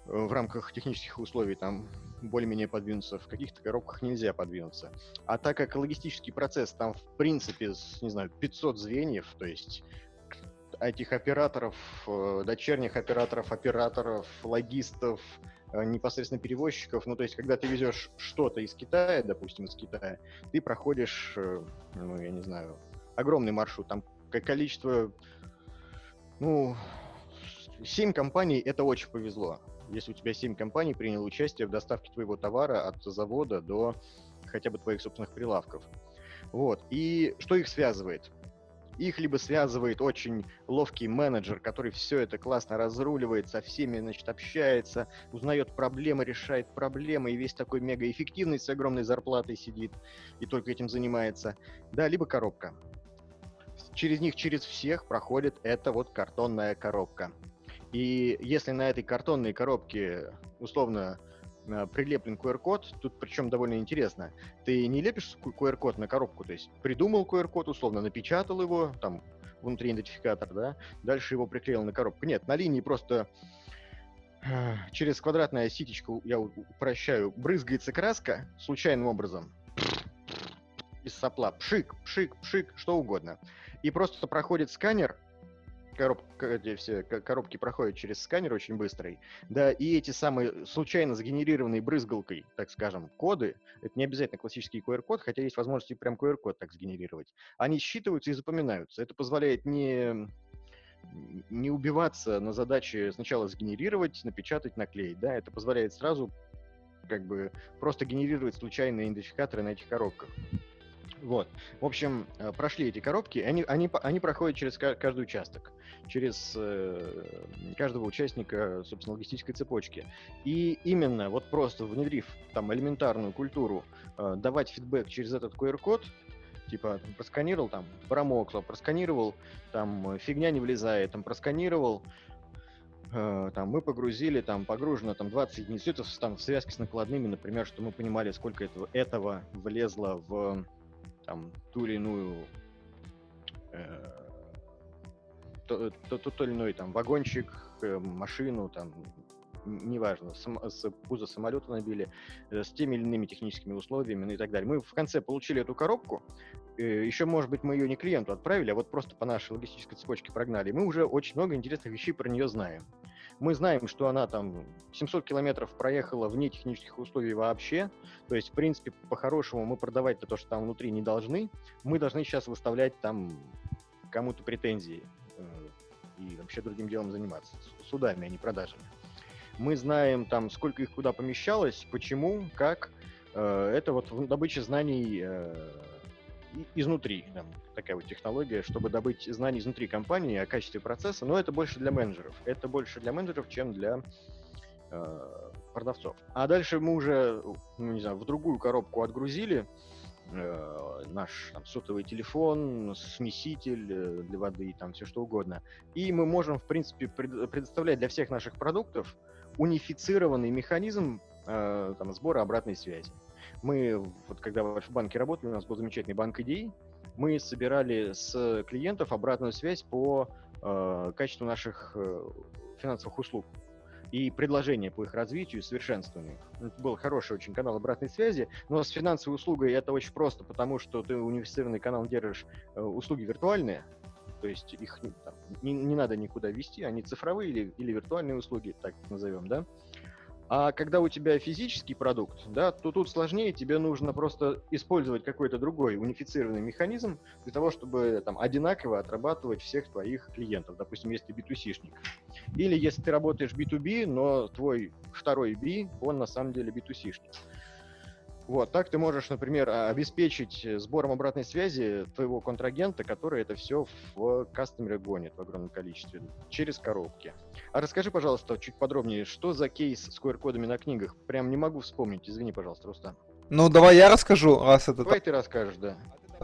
S2: в рамках технических условий там более-менее подвинуться, в каких-то коробках нельзя подвинуться. А так как логистический процесс там в принципе, не знаю, 500 звеньев, то есть этих операторов, э, дочерних операторов, операторов, логистов, непосредственно перевозчиков. Ну, то есть, когда ты везешь что-то из Китая, допустим, из Китая, ты проходишь, э, ну, я не знаю, огромный маршрут. Там количество, ну, семь компаний, это очень повезло. Если у тебя семь компаний приняло участие в доставке твоего товара от завода до хотя бы твоих собственных прилавков. Вот. И что их связывает? Их либо связывает очень ловкий менеджер, который все это классно разруливает, со всеми, значит, общается, узнает проблемы, решает проблемы, и весь такой мегаэффективный с огромной зарплатой сидит и только этим занимается. Да, либо коробка. Через них, через всех проходит эта вот картонная коробка. И если на этой картонной коробке, условно, прилеплен QR-код, тут причем довольно интересно. Ты не лепишь QR-код на коробку, то есть придумал QR-код, условно напечатал его, там, внутри идентификатор, да, дальше его приклеил на коробку. Нет, на линии просто э, через квадратное ситечко, я упрощаю, брызгается краска случайным образом из сопла, пшик, пшик, пшик, что угодно. И просто проходит сканер, коробка, эти все коробки проходят через сканер очень быстрый, да, и эти самые случайно сгенерированные брызгалкой, так скажем, коды, это не обязательно классический QR-код, хотя есть возможность и прям QR-код так сгенерировать, они считываются и запоминаются. Это позволяет не не убиваться на задаче сначала сгенерировать, напечатать, наклеить, да, это позволяет сразу как бы просто генерировать случайные идентификаторы на этих коробках. Вот. В общем, э, прошли эти коробки, они, они, они проходят через каждый участок, через э, каждого участника, собственно, логистической цепочки. И именно вот просто внедрив там элементарную культуру, э, давать фидбэк через этот QR-код, типа там, просканировал, там промокло, просканировал, там фигня не влезает, там просканировал, э, там мы погрузили, там погружено там 20 единиц, это там в связке с накладными, например, что мы понимали, сколько этого, этого влезло в там, ту или иную э, то, то, то, то или иной там вагончик, э, машину, там, неважно, сам- с пузо самолета набили, э, с теми или иными техническими условиями, ну и так далее. Мы в конце получили эту коробку, э, еще, может быть, мы ее не клиенту отправили, а вот просто по нашей логистической цепочке прогнали. Мы уже очень много интересных вещей про нее знаем. Мы знаем, что она там 700 километров проехала вне технических условий вообще. То есть, в принципе, по-хорошему мы продавать-то то, что там внутри не должны. Мы должны сейчас выставлять там кому-то претензии э, и вообще другим делом заниматься. Судами, а не продажами. Мы знаем там, сколько их куда помещалось, почему, как. Э, Это вот добыча знаний э, изнутри. там такая вот технология, чтобы добыть знания изнутри компании о качестве процесса. Но это больше для менеджеров. Это больше для менеджеров, чем для э, продавцов. А дальше мы уже, ну, не знаю, в другую коробку отгрузили э, наш там, сотовый телефон, смеситель э, для воды, там все что угодно. И мы можем, в принципе, пред- предоставлять для всех наших продуктов унифицированный механизм э, там, сбора обратной связи. Мы, вот когда в Альфа-банке работали, у нас был замечательный банк идей, мы собирали с клиентов обратную связь по э, качеству наших э, финансовых услуг и предложения по их развитию и совершенствованию. Это был хороший очень канал обратной связи, но с финансовой услугой это очень просто, потому что ты унифицированный канал держишь, э, услуги виртуальные, то есть их не, там, не- не надо никуда вести, они цифровые или, или виртуальные услуги, так назовем, да. А когда у тебя физический продукт, да, то тут сложнее, тебе нужно просто использовать какой-то другой унифицированный механизм для того, чтобы там одинаково отрабатывать всех твоих клиентов. Допустим, если ты B2C-шник. Или если ты работаешь B2B, но твой второй B, он на самом деле B2C-шник. Вот, так ты можешь, например, а, обеспечить э, сбором обратной связи твоего контрагента, который это все в кастомере гонит в огромном количестве, через коробки. А расскажи, пожалуйста, чуть подробнее, что за кейс с QR-кодами на книгах? Прям не могу вспомнить, извини, пожалуйста, Рустам.
S1: Ну, давай я расскажу, раз это
S2: Давай ты расскажешь, да.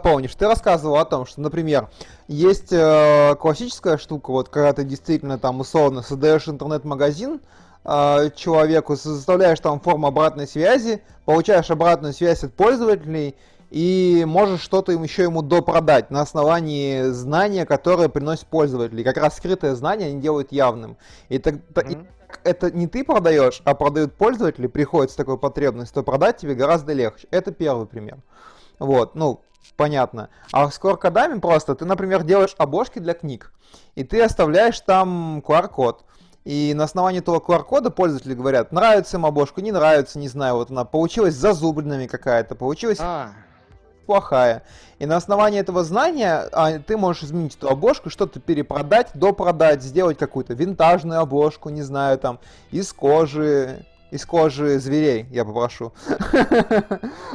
S1: Помнишь, ты рассказывал о том, что, например, есть э, классическая штука, вот когда ты действительно там условно создаешь интернет-магазин э, человеку, составляешь там форму обратной связи, получаешь обратную связь от пользователей и можешь что-то им еще ему допродать на основании знания, которое приносит пользователи. Как раз скрытое знание они делают явным. И, так,
S2: Мгм.
S1: это не ты продаешь, а продают пользователи, приходит с такой потребностью, то продать тебе гораздо легче. Это первый пример. Вот, ну, понятно. А с QR-кодами просто ты, например, делаешь обложки для книг, и ты оставляешь там QR-код. И на основании этого QR-кода пользователи говорят, нравится им обложка, не нравится, не знаю, вот она получилась зазубренными какая-то, получилась
S2: А,
S1: плохая. И на основании этого знания а, ты можешь изменить эту обложку, что-то перепродать, допродать, сделать какую-то винтажную обложку, не знаю, там, из кожи, из кожи зверей, я попрошу.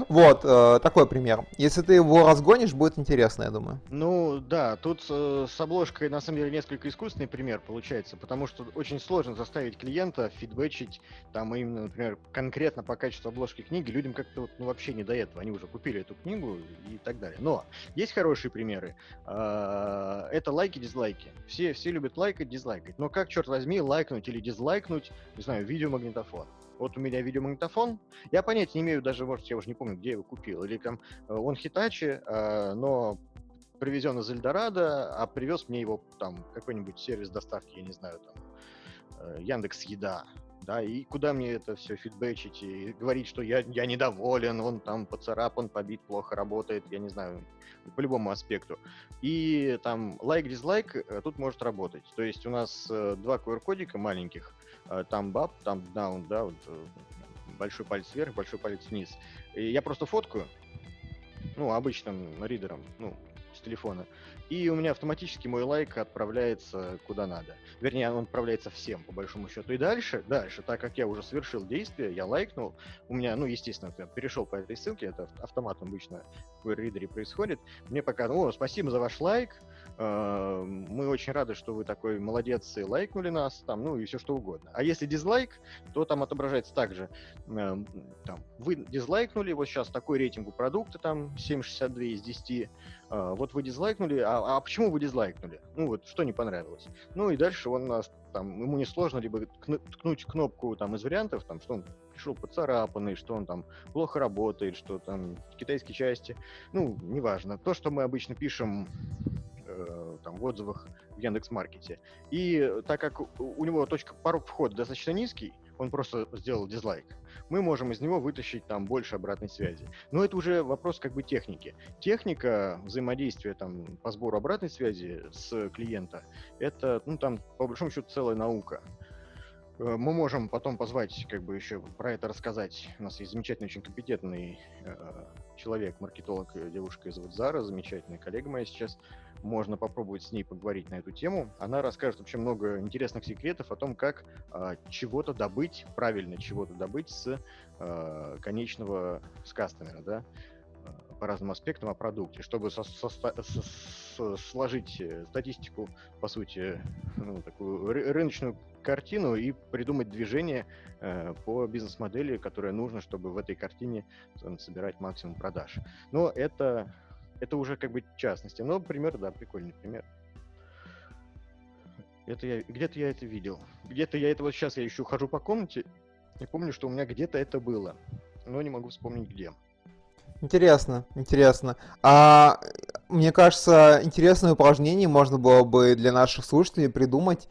S1: Вот, э, такой пример. Если ты его разгонишь, будет интересно, я думаю.
S2: Ну да, тут э, с обложкой на самом деле несколько искусственный пример получается, потому что очень сложно заставить клиента фидбэчить там именно, например, конкретно по качеству обложки книги. Людям как-то ну, вообще не до этого, они уже купили эту книгу и так далее. Но есть хорошие примеры. А, Это лайки, дизлайки. Все, все любят лайкать, дизлайкать. Но как, черт возьми, лайкнуть или дизлайкнуть, не знаю, видеомагнитофон? Вот у меня видеомагнитофон. Я понятия не имею, даже, может, я уже не помню, где я его купил. Или там э, он Хитачи, э, но привезен из Эльдорадо, а привез мне его там какой-нибудь сервис доставки, я не знаю, там э, Яндекс Еда. Да, и куда мне это все фидбэчить и говорить, что я, я недоволен, он там поцарапан, побит, плохо работает, я не знаю, по любому аспекту. И там лайк-дизлайк тут может работать. То есть у нас два QR-кодика маленьких, там баб, там даун, да, вот, э, большой палец вверх, большой палец вниз. И я просто фоткаю, ну, обычным ридером, ну, с телефона. И у меня автоматически мой лайк отправляется куда надо. Вернее, он отправляется всем, по большому счету. И дальше, дальше, так как я уже совершил действие, я лайкнул, у меня, ну, естественно, я перешел по этой ссылке, это ав- автоматом обычно в ридере происходит. Мне пока, о, спасибо за ваш лайк, э, мы очень рады, что вы такой молодец и лайкнули нас, там, ну, и все что угодно. А если дизлайк, то там отображается также, э, там, вы дизлайкнули, вот сейчас такой рейтинг у продукта, там, 7,62 из 10, а, вот вы дизлайкнули, а, а почему вы дизлайкнули? Ну вот, что не понравилось? Ну и дальше он нас, там, ему несложно либо ткну- ткнуть кнопку там из вариантов, там, что он пришел поцарапанный, что он там плохо работает, что там китайские части, ну, неважно. То, что мы обычно пишем э, э, там, в отзывах в Яндекс.Маркете. И так как у него точка порог входа достаточно низкий, он просто сделал дизлайк. Мы можем из него вытащить там больше обратной связи. Но это уже вопрос как бы техники. Техника взаимодействия там по сбору обратной связи с клиента, это, ну там по большому счету целая наука. Э, мы можем потом позвать, как бы еще про это рассказать. У нас есть замечательный, очень компетентный э, человек, маркетолог, э, девушка из Зара, замечательная коллега моя сейчас. Можно попробовать с ней поговорить на эту тему. Она расскажет вообще много интересных секретов о том, как э, чего-то добыть, правильно чего-то добыть с э, конечного, с кастомера, да по разным аспектам о продукте, чтобы со, со, со, сложить э, статистику, по сути, ну, такую рыночную картину и придумать движение э, по бизнес-модели, которая нужна, чтобы в этой картине собирать максимум продаж. Но это, это уже как бы частности. Но пример, да, прикольный пример. Это я, где-то я это видел. Где-то я это вот сейчас я еще хожу по комнате и помню, что у меня где-то это было. Но не могу вспомнить где.
S1: Интересно, интересно. А мне кажется, интересное упражнение можно было бы для наших слушателей придумать,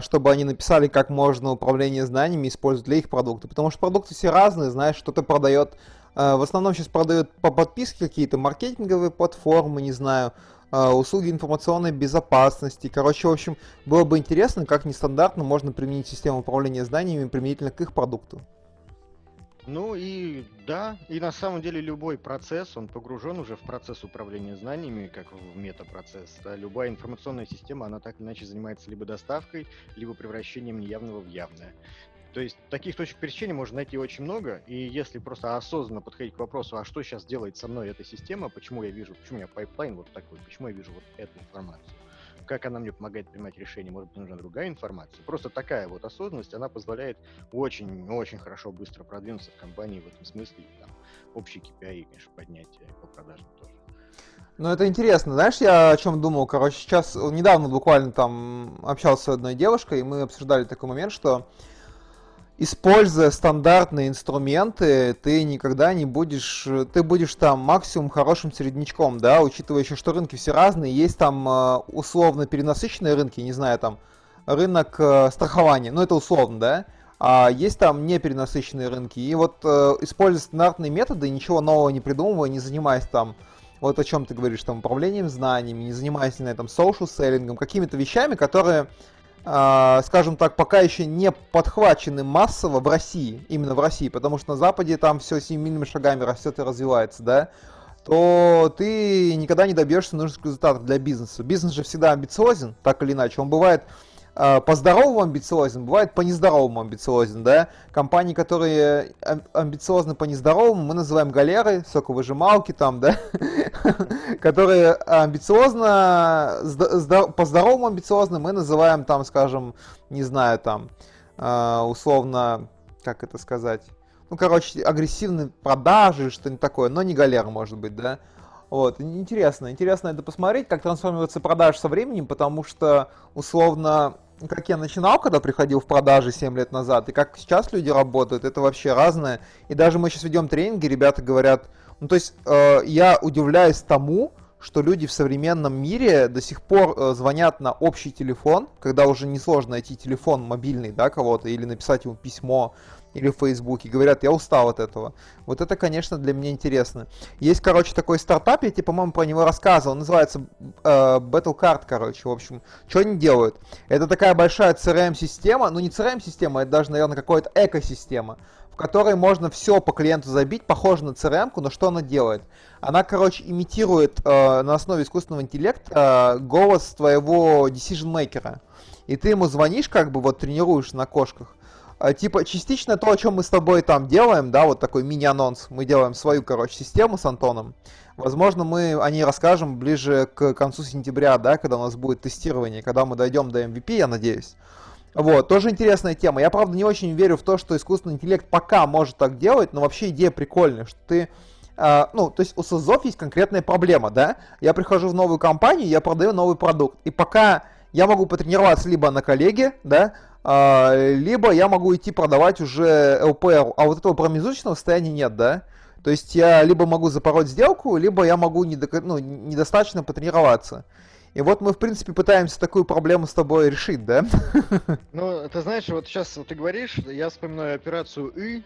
S1: чтобы они написали, как можно управление знаниями использовать для их продукта. Потому что продукты все разные, знаешь, что-то продает. А, в основном сейчас продают по подписке какие-то маркетинговые платформы, не знаю, а, услуги информационной безопасности. Короче, в общем, было бы интересно, как нестандартно можно применить систему управления знаниями применительно к их продукту.
S2: Ну и да, и на самом деле любой процесс, он погружен уже в процесс управления знаниями, как в метапроцесс. Да? Любая информационная система, она так или иначе занимается либо доставкой, либо превращением неявного в явное. То есть таких точек пересечения можно найти очень много, и если просто осознанно подходить к вопросу, а что сейчас делает со мной эта система, почему я вижу, почему у меня pipeline вот такой, почему я вижу вот эту информацию, как она мне помогает принимать решения, может быть, нужна другая информация. Просто такая вот осознанность, она позволяет очень-очень хорошо быстро продвинуться в компании в этом смысле, и там общий KPI, конечно, поднять по продажам тоже.
S1: Ну, это интересно. Знаешь, я о чем думал? Короче, сейчас, недавно буквально там общался с одной девушкой, и мы обсуждали такой момент, что используя стандартные инструменты, ты никогда не будешь, ты будешь там максимум хорошим среднячком, да, учитывая еще, что рынки все разные, есть там э, условно перенасыщенные рынки, не знаю, там рынок э, страхования, ну это условно, да, а есть там не перенасыщенные рынки, и вот э, используя стандартные методы, ничего нового не придумывая, не занимаясь там вот о чем ты говоришь, там, управлением знаниями, не занимаясь, знаю, там, social селлингом, какими-то вещами, которые скажем так, пока еще не подхвачены массово в России, именно в России, потому что на Западе там все семимильными шагами растет и развивается, да, то ты никогда не добьешься нужных результатов для бизнеса. Бизнес же всегда амбициозен, так или иначе. Он бывает а, по-здоровому амбициозен, бывает по нездоровому амбициозен, да. Компании, которые амбициозны по нездоровому, мы называем галеры, соковыжималки там, да, которые амбициозно, по-здоровому амбициозны мы называем там, скажем, не знаю, там, а, условно, как это сказать, ну, короче, агрессивные продажи, что-нибудь такое, но не галера, может быть, да. Вот, интересно, интересно это посмотреть, как трансформируется продаж со временем, потому что, условно, как я начинал, когда приходил в продажи 7 лет назад, и как сейчас люди работают, это вообще разное. И даже мы сейчас ведем тренинги, ребята говорят, ну то есть э, я удивляюсь тому, что люди в современном мире до сих пор э, звонят на общий телефон, когда уже несложно найти телефон мобильный, да, кого-то, или написать ему письмо, или в Фейсбуке, говорят, я устал от этого. Вот это, конечно, для меня интересно. Есть, короче, такой стартап, я тебе, по-моему, про него рассказывал, называется э, Battle Card, короче, в общем, что они делают? Это такая большая CRM-система, ну не CRM-система, это даже, наверное, какая-то экосистема, в которой можно все по клиенту забить, похоже на CRM, но что она делает? Она, короче, имитирует э, на основе искусственного интеллекта э, голос твоего decision-мейкера. И ты ему звонишь, как бы вот тренируешь на кошках, типа, частично то, о чем мы с тобой там делаем, да, вот такой мини-анонс, мы делаем свою, короче, систему с Антоном. Возможно, мы о ней расскажем ближе к концу сентября, да, когда у нас будет тестирование, когда мы дойдем до MVP, я надеюсь. Вот, тоже интересная тема. Я, правда, не очень верю в то, что искусственный интеллект пока может так делать, но вообще идея прикольная, что ты Uh, ну, то есть у СОЗов есть конкретная проблема, да? Я прихожу в новую компанию, я продаю новый продукт. И пока я могу потренироваться либо на коллеге, да, либо я могу идти продавать уже LPR, а вот этого промежуточного состояния нет, да? То есть я либо могу запороть сделку, либо я могу недо, ну, недостаточно потренироваться. И вот мы, в принципе, пытаемся такую проблему с тобой решить, да?
S2: Ну, ты знаешь, вот сейчас ты говоришь, я вспоминаю операцию «И»,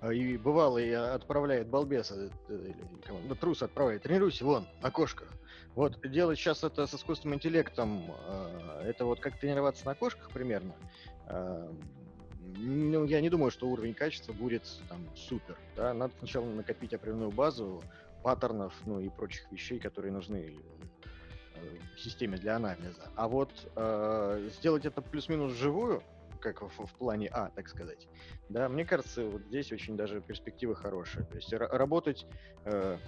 S2: а, и бывало и отправляет балбеса, э, ну, трус отправляет, тренируйся вон, на кошках. Вот делать сейчас это с искусственным интеллектом, а, это вот как тренироваться на кошках примерно. Ну, я не думаю, что уровень качества будет там супер. Да? Надо сначала накопить определенную базу паттернов, ну и прочих вещей, которые нужны э, в системе для анализа. А вот э, сделать это плюс-минус живую, как в, в плане А, так сказать, да, мне кажется, вот здесь очень даже перспективы хорошие. То есть работать э,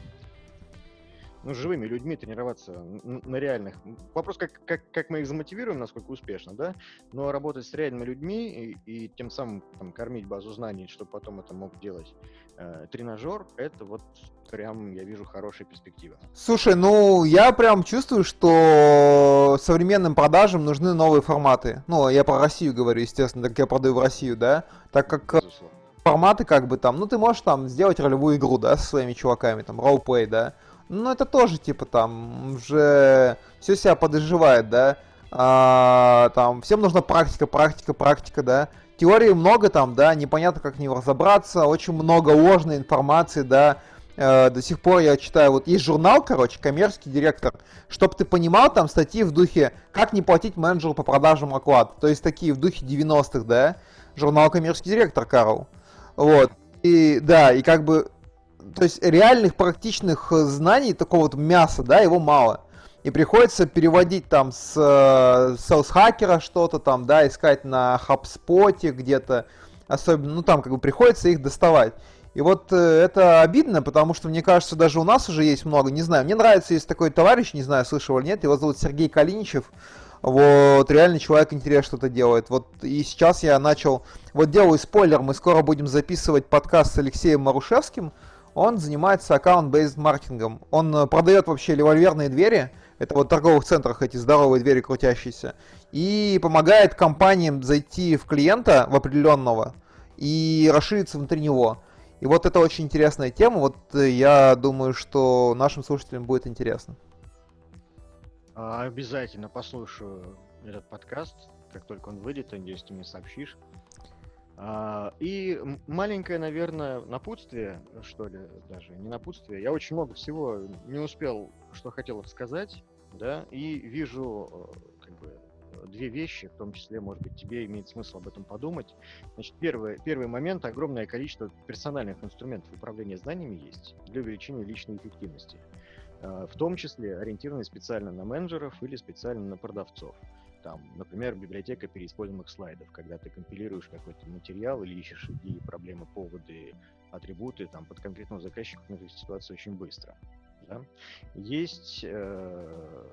S2: ну, живыми людьми тренироваться на реальных. Вопрос, как, как, как мы их замотивируем, насколько успешно, да, но работать с реальными людьми и, и тем самым там, кормить базу знаний, чтобы потом это мог делать э, тренажер, это вот прям, я вижу, хорошая перспектива.
S1: Слушай, ну, я прям чувствую, что современным продажам нужны новые форматы. Ну, я про Россию говорю, естественно, так я продаю в Россию, да, так как... Безусловно. Форматы как бы там, ну ты можешь там сделать ролевую игру, да, со своими чуваками, там, роллплей, да, ну, это тоже, типа, там, уже все себя подоживает, да. А, там, всем нужна практика, практика, практика, да. Теории много там, да, непонятно, как в нее разобраться, очень много ложной информации, да. Э, до сих пор я читаю, вот есть журнал, короче, коммерческий директор, чтобы ты понимал, там статьи в духе «Как не платить менеджеру по продажам оклад», то есть такие в духе 90-х, да, журнал коммерческий директор, Карл. Вот. И да, и как бы то есть реальных практичных э, знаний, такого вот мяса, да, его мало. И приходится переводить там с э, селс-хакера что-то там, да, искать на HubSpot где-то, особенно, ну там как бы приходится их доставать. И вот э, это обидно, потому что, мне кажется, даже у нас уже есть много, не знаю, мне нравится, есть такой товарищ, не знаю, слышал или нет, его зовут Сергей Калиничев, вот, реально человек интересно что-то делает. Вот, и сейчас я начал, вот делаю спойлер, мы скоро будем записывать подкаст с Алексеем Марушевским, он занимается аккаунт-бейзд маркетингом. Он э, продает вообще револьверные двери, это вот в торговых центрах эти здоровые двери крутящиеся, и помогает компаниям зайти в клиента, в определенного, и расшириться внутри него. И вот это очень интересная тема, вот э, я думаю, что нашим слушателям будет интересно.
S2: А, обязательно послушаю этот подкаст, как только он выйдет, надеюсь, ты мне сообщишь. А, и маленькое, наверное, напутствие, что ли, даже не напутствие. Я очень много всего не успел, что хотел рассказать, да, и вижу э, как бы две вещи, в том числе, может быть, тебе имеет смысл об этом подумать. Значит, первый, первый момент, огромное количество персональных инструментов управления знаниями есть для увеличения личной эффективности, э, в том числе ориентированные специально на менеджеров или специально на продавцов. Там, например, библиотека переиспользуемых слайдов, когда ты компилируешь какой-то материал или ищешь идеи, проблемы, поводы, атрибуты там, под конкретного заказчика в этой ситуации очень быстро. Да? Есть... Э,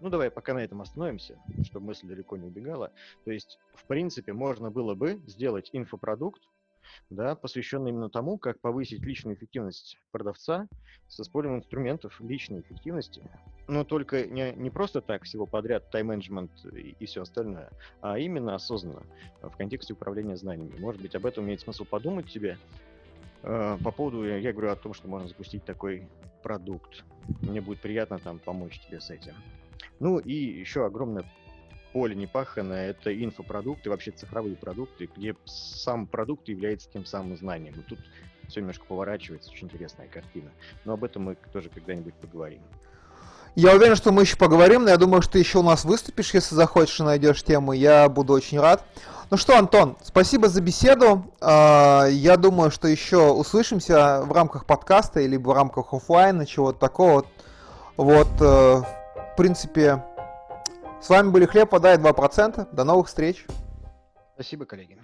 S2: ну, давай пока на этом остановимся, чтобы мысль далеко не убегала. То есть, в принципе, можно было бы сделать инфопродукт, да, посвященный именно тому, как повысить личную эффективность продавца с использованием инструментов личной эффективности, но только не, не просто так всего подряд, тайм-менеджмент и, и все остальное, а именно осознанно в контексте управления знаниями. Может быть, об этом имеет смысл подумать тебе. Э, по поводу, я говорю о том, что можно запустить такой продукт. Мне будет приятно там помочь тебе с этим. Ну и еще огромное поле непаханное — это инфопродукты, вообще цифровые продукты, где сам продукт является тем самым знанием. И тут все немножко поворачивается, очень интересная картина. Но об этом мы тоже когда-нибудь поговорим.
S1: Я уверен, что мы еще поговорим, но я думаю, что ты еще у нас выступишь, если захочешь и найдешь тему. Я буду очень рад. Ну что, Антон, спасибо за беседу. А, я думаю, что еще услышимся в рамках подкаста или в рамках офлайна, чего-то такого. Вот, э, в принципе, с вами были Хлеб, вода и 2%. До новых встреч.
S2: Спасибо, коллеги.